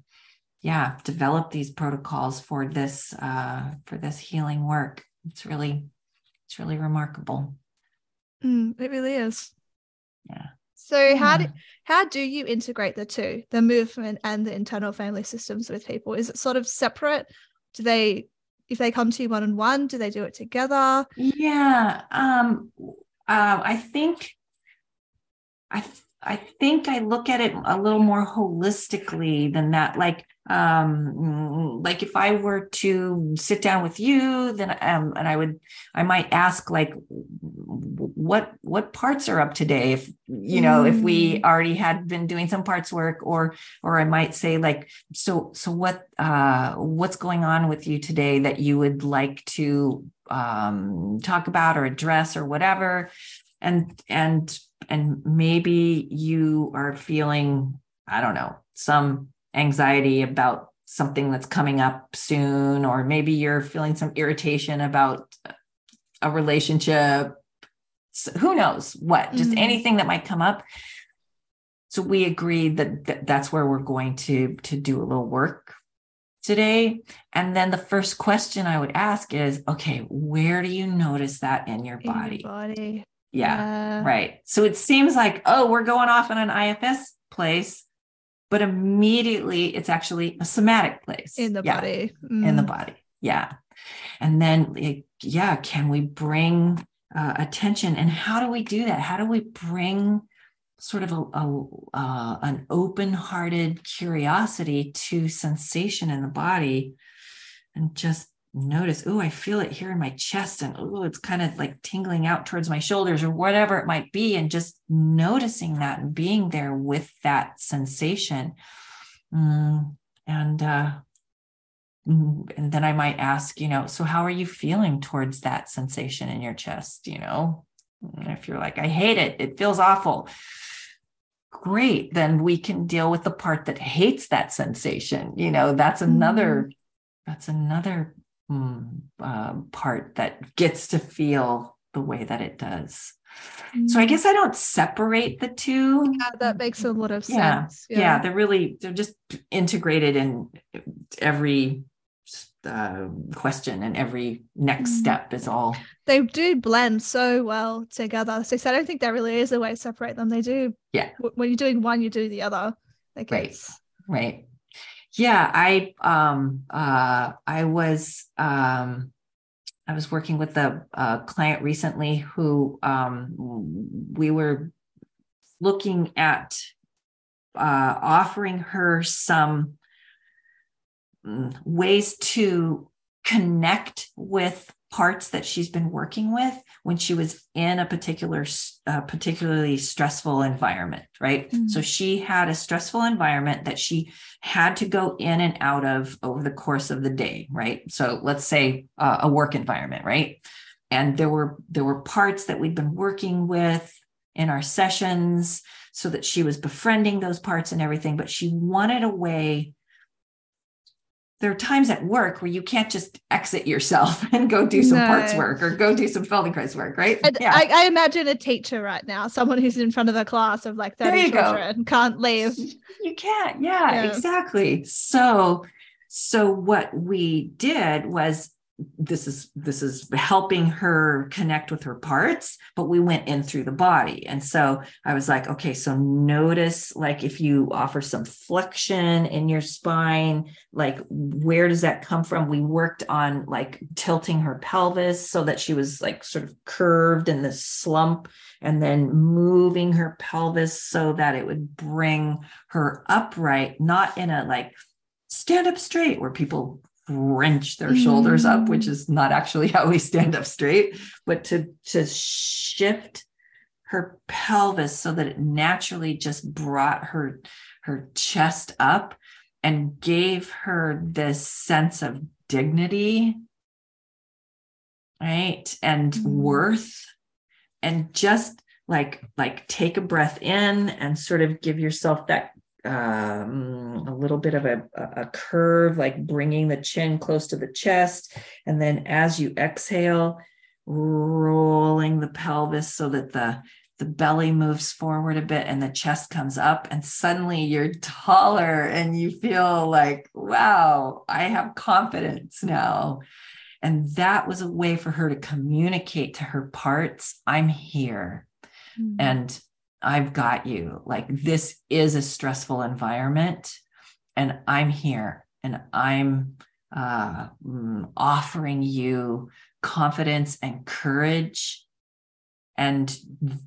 yeah develop these protocols for this uh, for this healing work. It's really it's really remarkable. Mm, it really is. Yeah. So yeah. how do how do you integrate the two, the movement and the internal family systems with people? Is it sort of separate? Do they if they come to you one on one do they do it together yeah um uh, i think i i think i look at it a little more holistically than that like um like if i were to sit down with you then um and i would i might ask like what what parts are up today if you know mm. if we mm. already had been doing some parts work or or i might say like so so what uh what's going on with you today that you would like to um talk about or address or whatever and and and maybe you are feeling i don't know some anxiety about something that's coming up soon, or maybe you're feeling some irritation about a relationship. So who knows what? Just mm-hmm. anything that might come up. So we agreed that, that that's where we're going to to do a little work today. And then the first question I would ask is, okay, where do you notice that in your body? In your body. Yeah, yeah, right. So it seems like, oh, we're going off in an IFS place but immediately it's actually a somatic place in the yeah. body. Mm. In the body. Yeah. And then, yeah, can we bring uh, attention? And how do we do that? How do we bring sort of a, a uh, an open-hearted curiosity to sensation in the body and just notice, oh, I feel it here in my chest, and oh, it's kind of like tingling out towards my shoulders or whatever it might be, and just noticing that and being there with that sensation. Mm, and uh, mm, and then I might ask, you know, so how are you feeling towards that sensation in your chest? You know, and if you're like, I hate it, it feels awful. Great, then we can deal with the part that hates that sensation. You know, that's another mm that's another uh, part that gets to feel the way that it does. So I mm. guess I don't separate the two. Yeah, that makes a lot of sense. Yeah. yeah, they're really they're just integrated in every uh, question and every next mm. step is all they do blend so well together. So, so I don't think there really is a way to separate them. They do. Yeah. when you're doing one, you do the other. Like right. Right. Yeah, I um uh I was um I was working with a, a client recently who um we were looking at uh offering her some mm, ways to connect with parts that she's been working with when she was in a particular uh, particularly stressful environment right? Mm-hmm. so she had a stressful environment that she had to go in and out of over the course of the day right? So let's say uh, a work environment right? And there were there were parts that we'd been working with in our sessions so that she was befriending those parts and everything but she wanted a way there are times at work where you can't just exit yourself and go do some no. parts work or go do some Feldenkrais work, right? yeah. I, I, imagine a teacher right now, someone who's in front of a class of like 30 children, go. can't leave. You can't. Yeah, yeah, exactly. So, so what we did was this is this is helping her connect with her parts but we went in through the body. And so i was like okay so notice like if you offer some flexion in your spine like where does that come from? We worked on like tilting her pelvis so that she was like sort of curved in this slump and then moving her pelvis so that it would bring her upright not in a like stand up straight where people wrench their mm. shoulders up, which mm. is not actually how we stand up straight, but to to shift her pelvis so that it naturally just brought her her chest up and gave her this sense of dignity right and mm. worth and just like like take a breath in and sort of give yourself that um, a little bit of a, a curve, like bringing the chin close to the chest. And then as you exhale, rolling the pelvis so that the the belly moves forward a bit and the chest comes up and suddenly you're taller and you feel like wow i have confidence now and that was a way for her to communicate to her parts i'm here mm-hmm. and I've got you. Like, this is a stressful environment, and I'm here and I'm uh, mm, offering you confidence and courage. And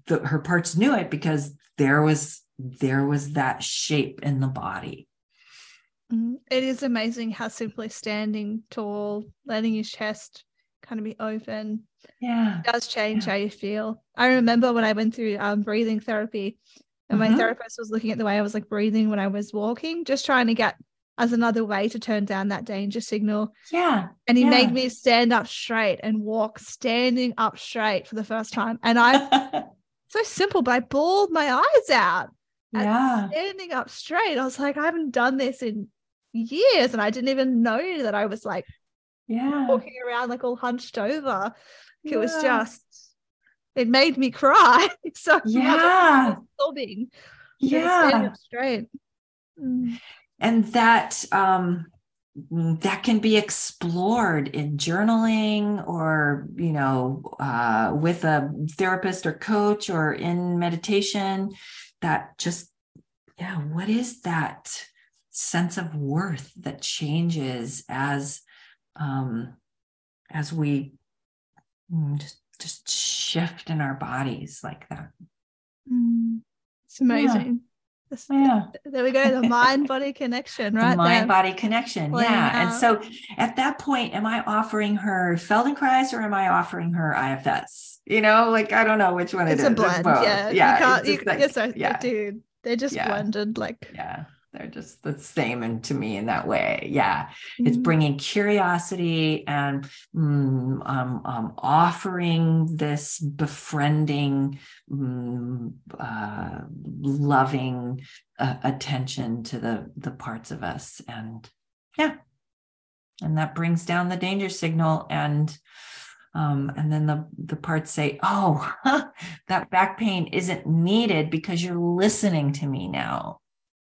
the, her parts knew it because there was there was that shape in the body. Mm-hmm. It is amazing how simply standing tall, letting your chest kind of be open. Yeah. It does change yeah. how you feel. I remember when I went through um, breathing therapy and mm-hmm. my therapist was looking at the way I was like breathing when I was walking, just trying to get as another way to turn down that danger signal. Yeah. And he yeah. made me stand up straight and walk standing up straight for the first time. And I, so simple, but I bawled my eyes out. Yeah. Standing up straight. I was like, I haven't done this in years. And I didn't even know that I was like yeah. walking around like all hunched over. Yeah. it was just it made me cry. So yeah. sobbing. Yeah. straight. Mm. and that um that can be explored in journaling or you know uh, with a therapist or coach or in meditation. That just yeah what is that sense of worth that changes as um, as we mm, just just shift in our bodies like that. Mm, it's amazing. Yeah. yeah. There we go. The mind body connection, right? mind body connection. yeah. And so at that point, am I offering her Feldenkrais or am I offering her IFS? You know, like I don't know which one it's it is. A blend. Yeah. Yeah. You can't, you, like, yes, I, yeah. dude. They're just yeah. blended like yeah they're just the same and to me in that way. Yeah. Mm-hmm. it's bringing curiosity and mm, um, um, offering this befriending mm, uh, loving uh, attention to the the parts of us. And yeah. And that brings down the danger signal and um, and then the the parts say oh huh, that back pain isn't needed because you're listening to me now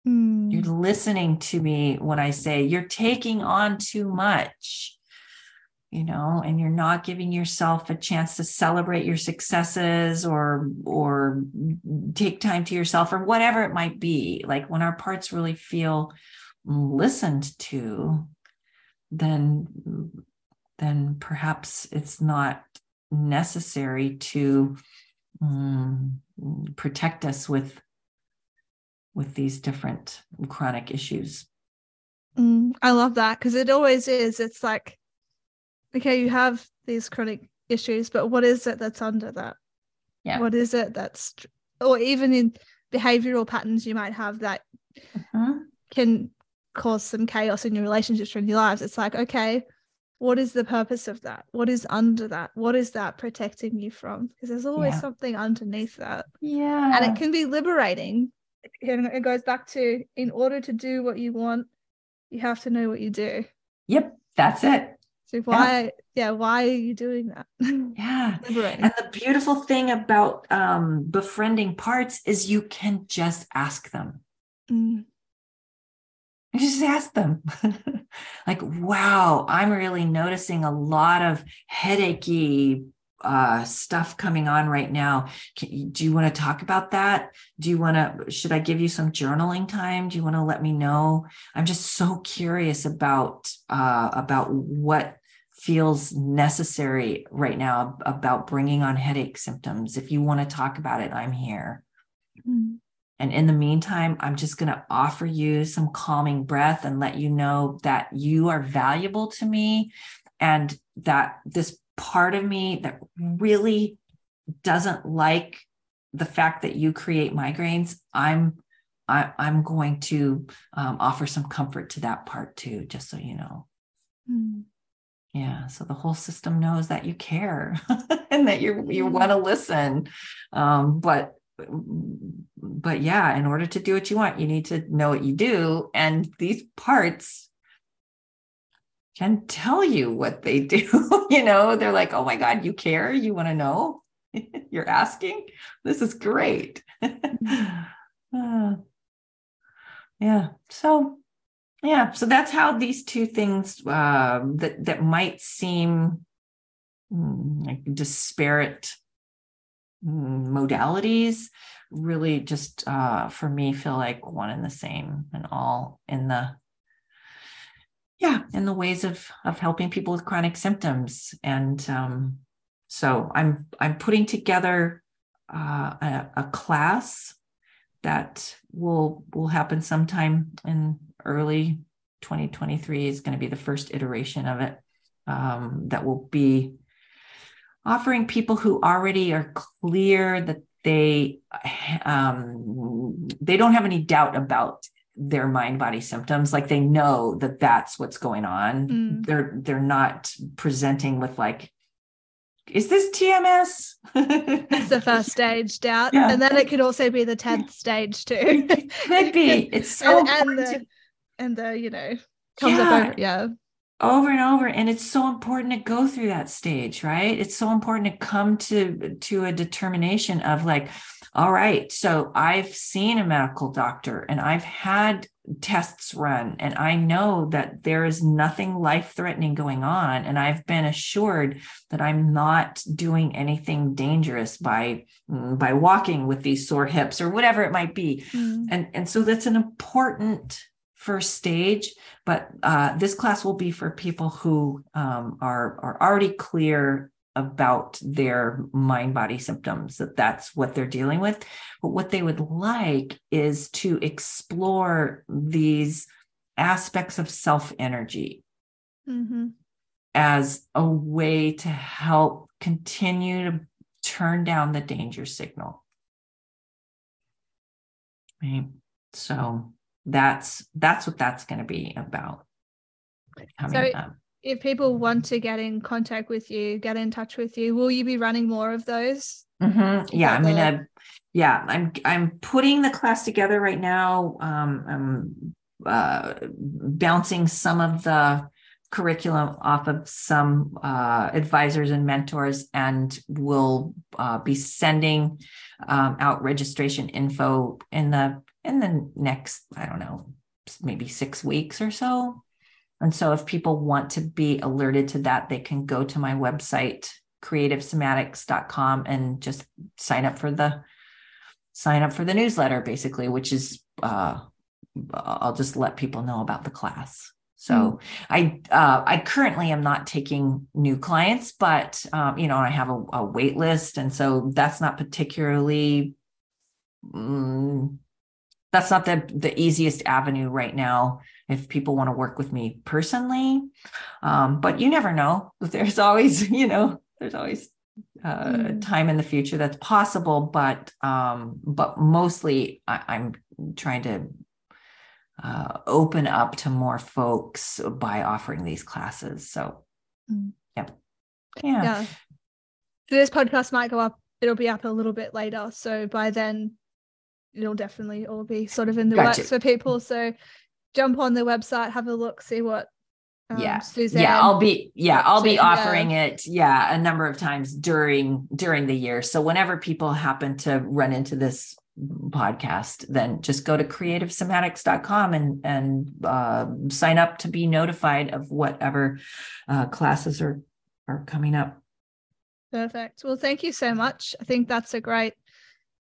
Mm. You're listening to me when I say you're taking on too much, you know, and you're not giving yourself a chance to celebrate your successes or or take time to yourself or whatever it might be. Like when our parts really feel listened to, then then perhaps it's not necessary to um, protect us with with these different chronic issues. Mm, I love that because it always is. It's like, okay, you have these chronic issues, but what is it that's under that? Yeah. What is it that's, or even in behavioral patterns you might have that mm-hmm. can cause some chaos in your relationships or in your lives. It's like, okay, what is the purpose of that? What is under that? What is that protecting you from? Because there's always yeah. something underneath that. Yeah. And it can be liberating. It goes back to in order to do what you want, you have to know what you do. Yep, that's it. So why, yeah, yeah why are you doing that? yeah. Liberating. And the beautiful thing about um, befriending parts is you can just ask them. Mm. You just ask them, like, wow, I'm really noticing a lot of headachy uh, stuff coming on right now. Can, do you want to talk about that? Do you want to, should I give you some journaling time? Do you want to let me know? I'm just so curious about, uh, about what feels necessary right now about bringing on headache symptoms. If you want to talk about it, I'm here. Mm-hmm. And in the meantime, I'm just going to offer you some calming breath and let you know that you are valuable to me and that this part of me that really doesn't like the fact that you create migraines, I'm I, am i am going to um, offer some comfort to that part too, just so you know. Mm. Yeah, so the whole system knows that you care and that you you want to listen, um, but but yeah, in order to do what you want, you need to know what you do. And these parts can tell you what they do. you know, they're like, oh my God, you care? You want to know? You're asking? This is great. uh, yeah. So, yeah. So that's how these two things uh, that, that might seem mm, like disparate Mm, modalities really just uh, for me feel like one and the same and all in the yeah in the ways of of helping people with chronic symptoms. And um, so i'm i'm putting together uh, a, a, class that will will happen sometime in early 2023 is going to be the first iteration of it um, that will be offering people who already are clear that they um, they don't have any doubt about their mind body symptoms like they know that that's what's going on. Mm. they're they're not presenting with like is this tms it's the first stage doubt. Yeah. and then it could also be the 10th stage too. Could be. It's so and, and the to... and the you know comes yeah. up over yeah. Over and over. And it's so important to go through that stage right? It's so important to come to to a determination of like all right. So i've seen a medical doctor and i've had tests run and i know that there is nothing life threatening going on. And i've been assured that i'm not doing anything dangerous by mm, by walking with these sore hips or whatever it might be. Mm. and and so that's an important first stage, but uh, this class will be for people who um, are, are already clear about their mind body symptoms, that that's what they're dealing with. But what they would like is to explore these aspects of self energy mm-hmm. as a way to help continue to turn down the danger signal. Right. So that's that's what that's going to be about so up. If people want to get in contact with you get in touch with you will you be running more of those mm-hmm. yeah i'm gonna yeah i'm i'm putting the class together right now um i'm uh bouncing some of the curriculum off of some uh, advisors and mentors and we'll uh, be sending um, out registration info in the in the next, I don't know, maybe six weeks or so. And so if people want to be alerted to that, they can go to my website, creativesomatics.com and just sign up for the sign up for the newsletter basically, which is uh I'll just let people know about the class. So mm. I uh, I currently am not taking new clients, but um, you know I have a, a, wait list, and so that's not particularly um, that's not the the easiest avenue right now if people want to work with me personally. Um, but you never know. There's always you know there's always uh, mm. time in the future that's possible, but um, but mostly I, I'm trying to uh, open up to more folks by offering these classes. So, mm. yep. Yeah. yeah. So this podcast might go up, it'll be up a little bit later. So by then, it'll definitely all be sort of in the gotcha. works for people. So jump on the website, have a look, see what um, yeah Susann yeah i'll be yeah i'll be offering yeah. it yeah a number of times during during the year so whenever people happen to run into this podcast, then just go to creativesomatics.com and and uh, sign up to be notified of whatever uh, classes are are coming up. Perfect. Well, thank you so much. I think that's a great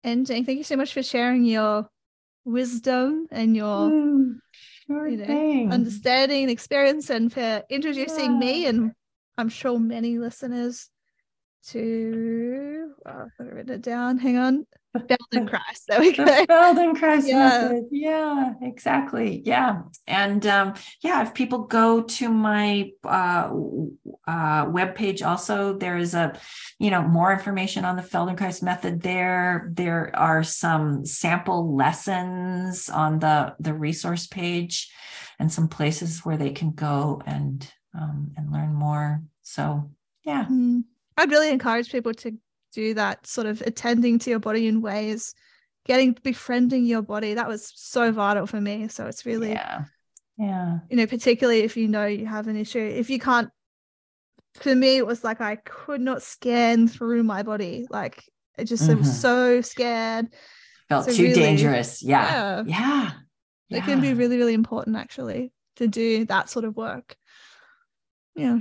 ending. Thank you so much for sharing your wisdom and your mm, sure you know, understanding and experience and for introducing yeah. me and I'm sure many listeners to I've written it down. Hang on. Feldenkrais. There we go. The Feldenkrais yeah. method. Yeah, exactly. Yeah. And um, yeah, if people go to my uh, uh, webpage also, there is a, you know, more information on the Feldenkrais method there. There are some sample lessons on the, the resource page and some places where they can go and um, and learn more. So yeah. Mm-hmm. I'd really encourage people to do that sort of attending to your body in ways getting befriending your body that was so vital for me. So it's really yeah. Yeah. you know particularly if you know you have an issue if you can't for me it was like i could not scan through my body. Like it just mm-hmm. was so scared. Felt so too really, dangerous. Yeah. yeah. Yeah. It can be really really important actually to do that sort of work. Yeah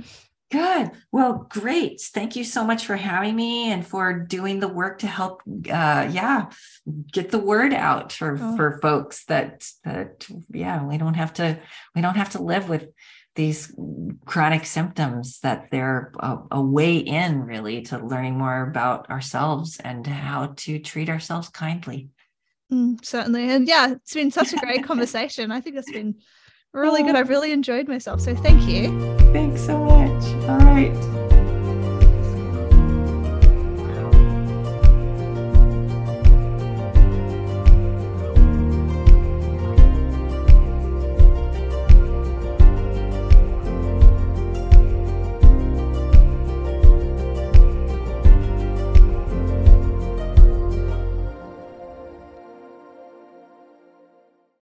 Good. Well, great. Thank you so much for having me and for doing the work to help uh yeah, get the word out for oh. for folks that that yeah, we don't have to we don't have to live with these chronic symptoms that they're a, a way in really to learning more about ourselves and how to treat ourselves kindly. Mm, certainly. And yeah, it's been such a great conversation. I think it's been really good. Oh. I've really enjoyed myself. So thank you. Thanks so much. All right.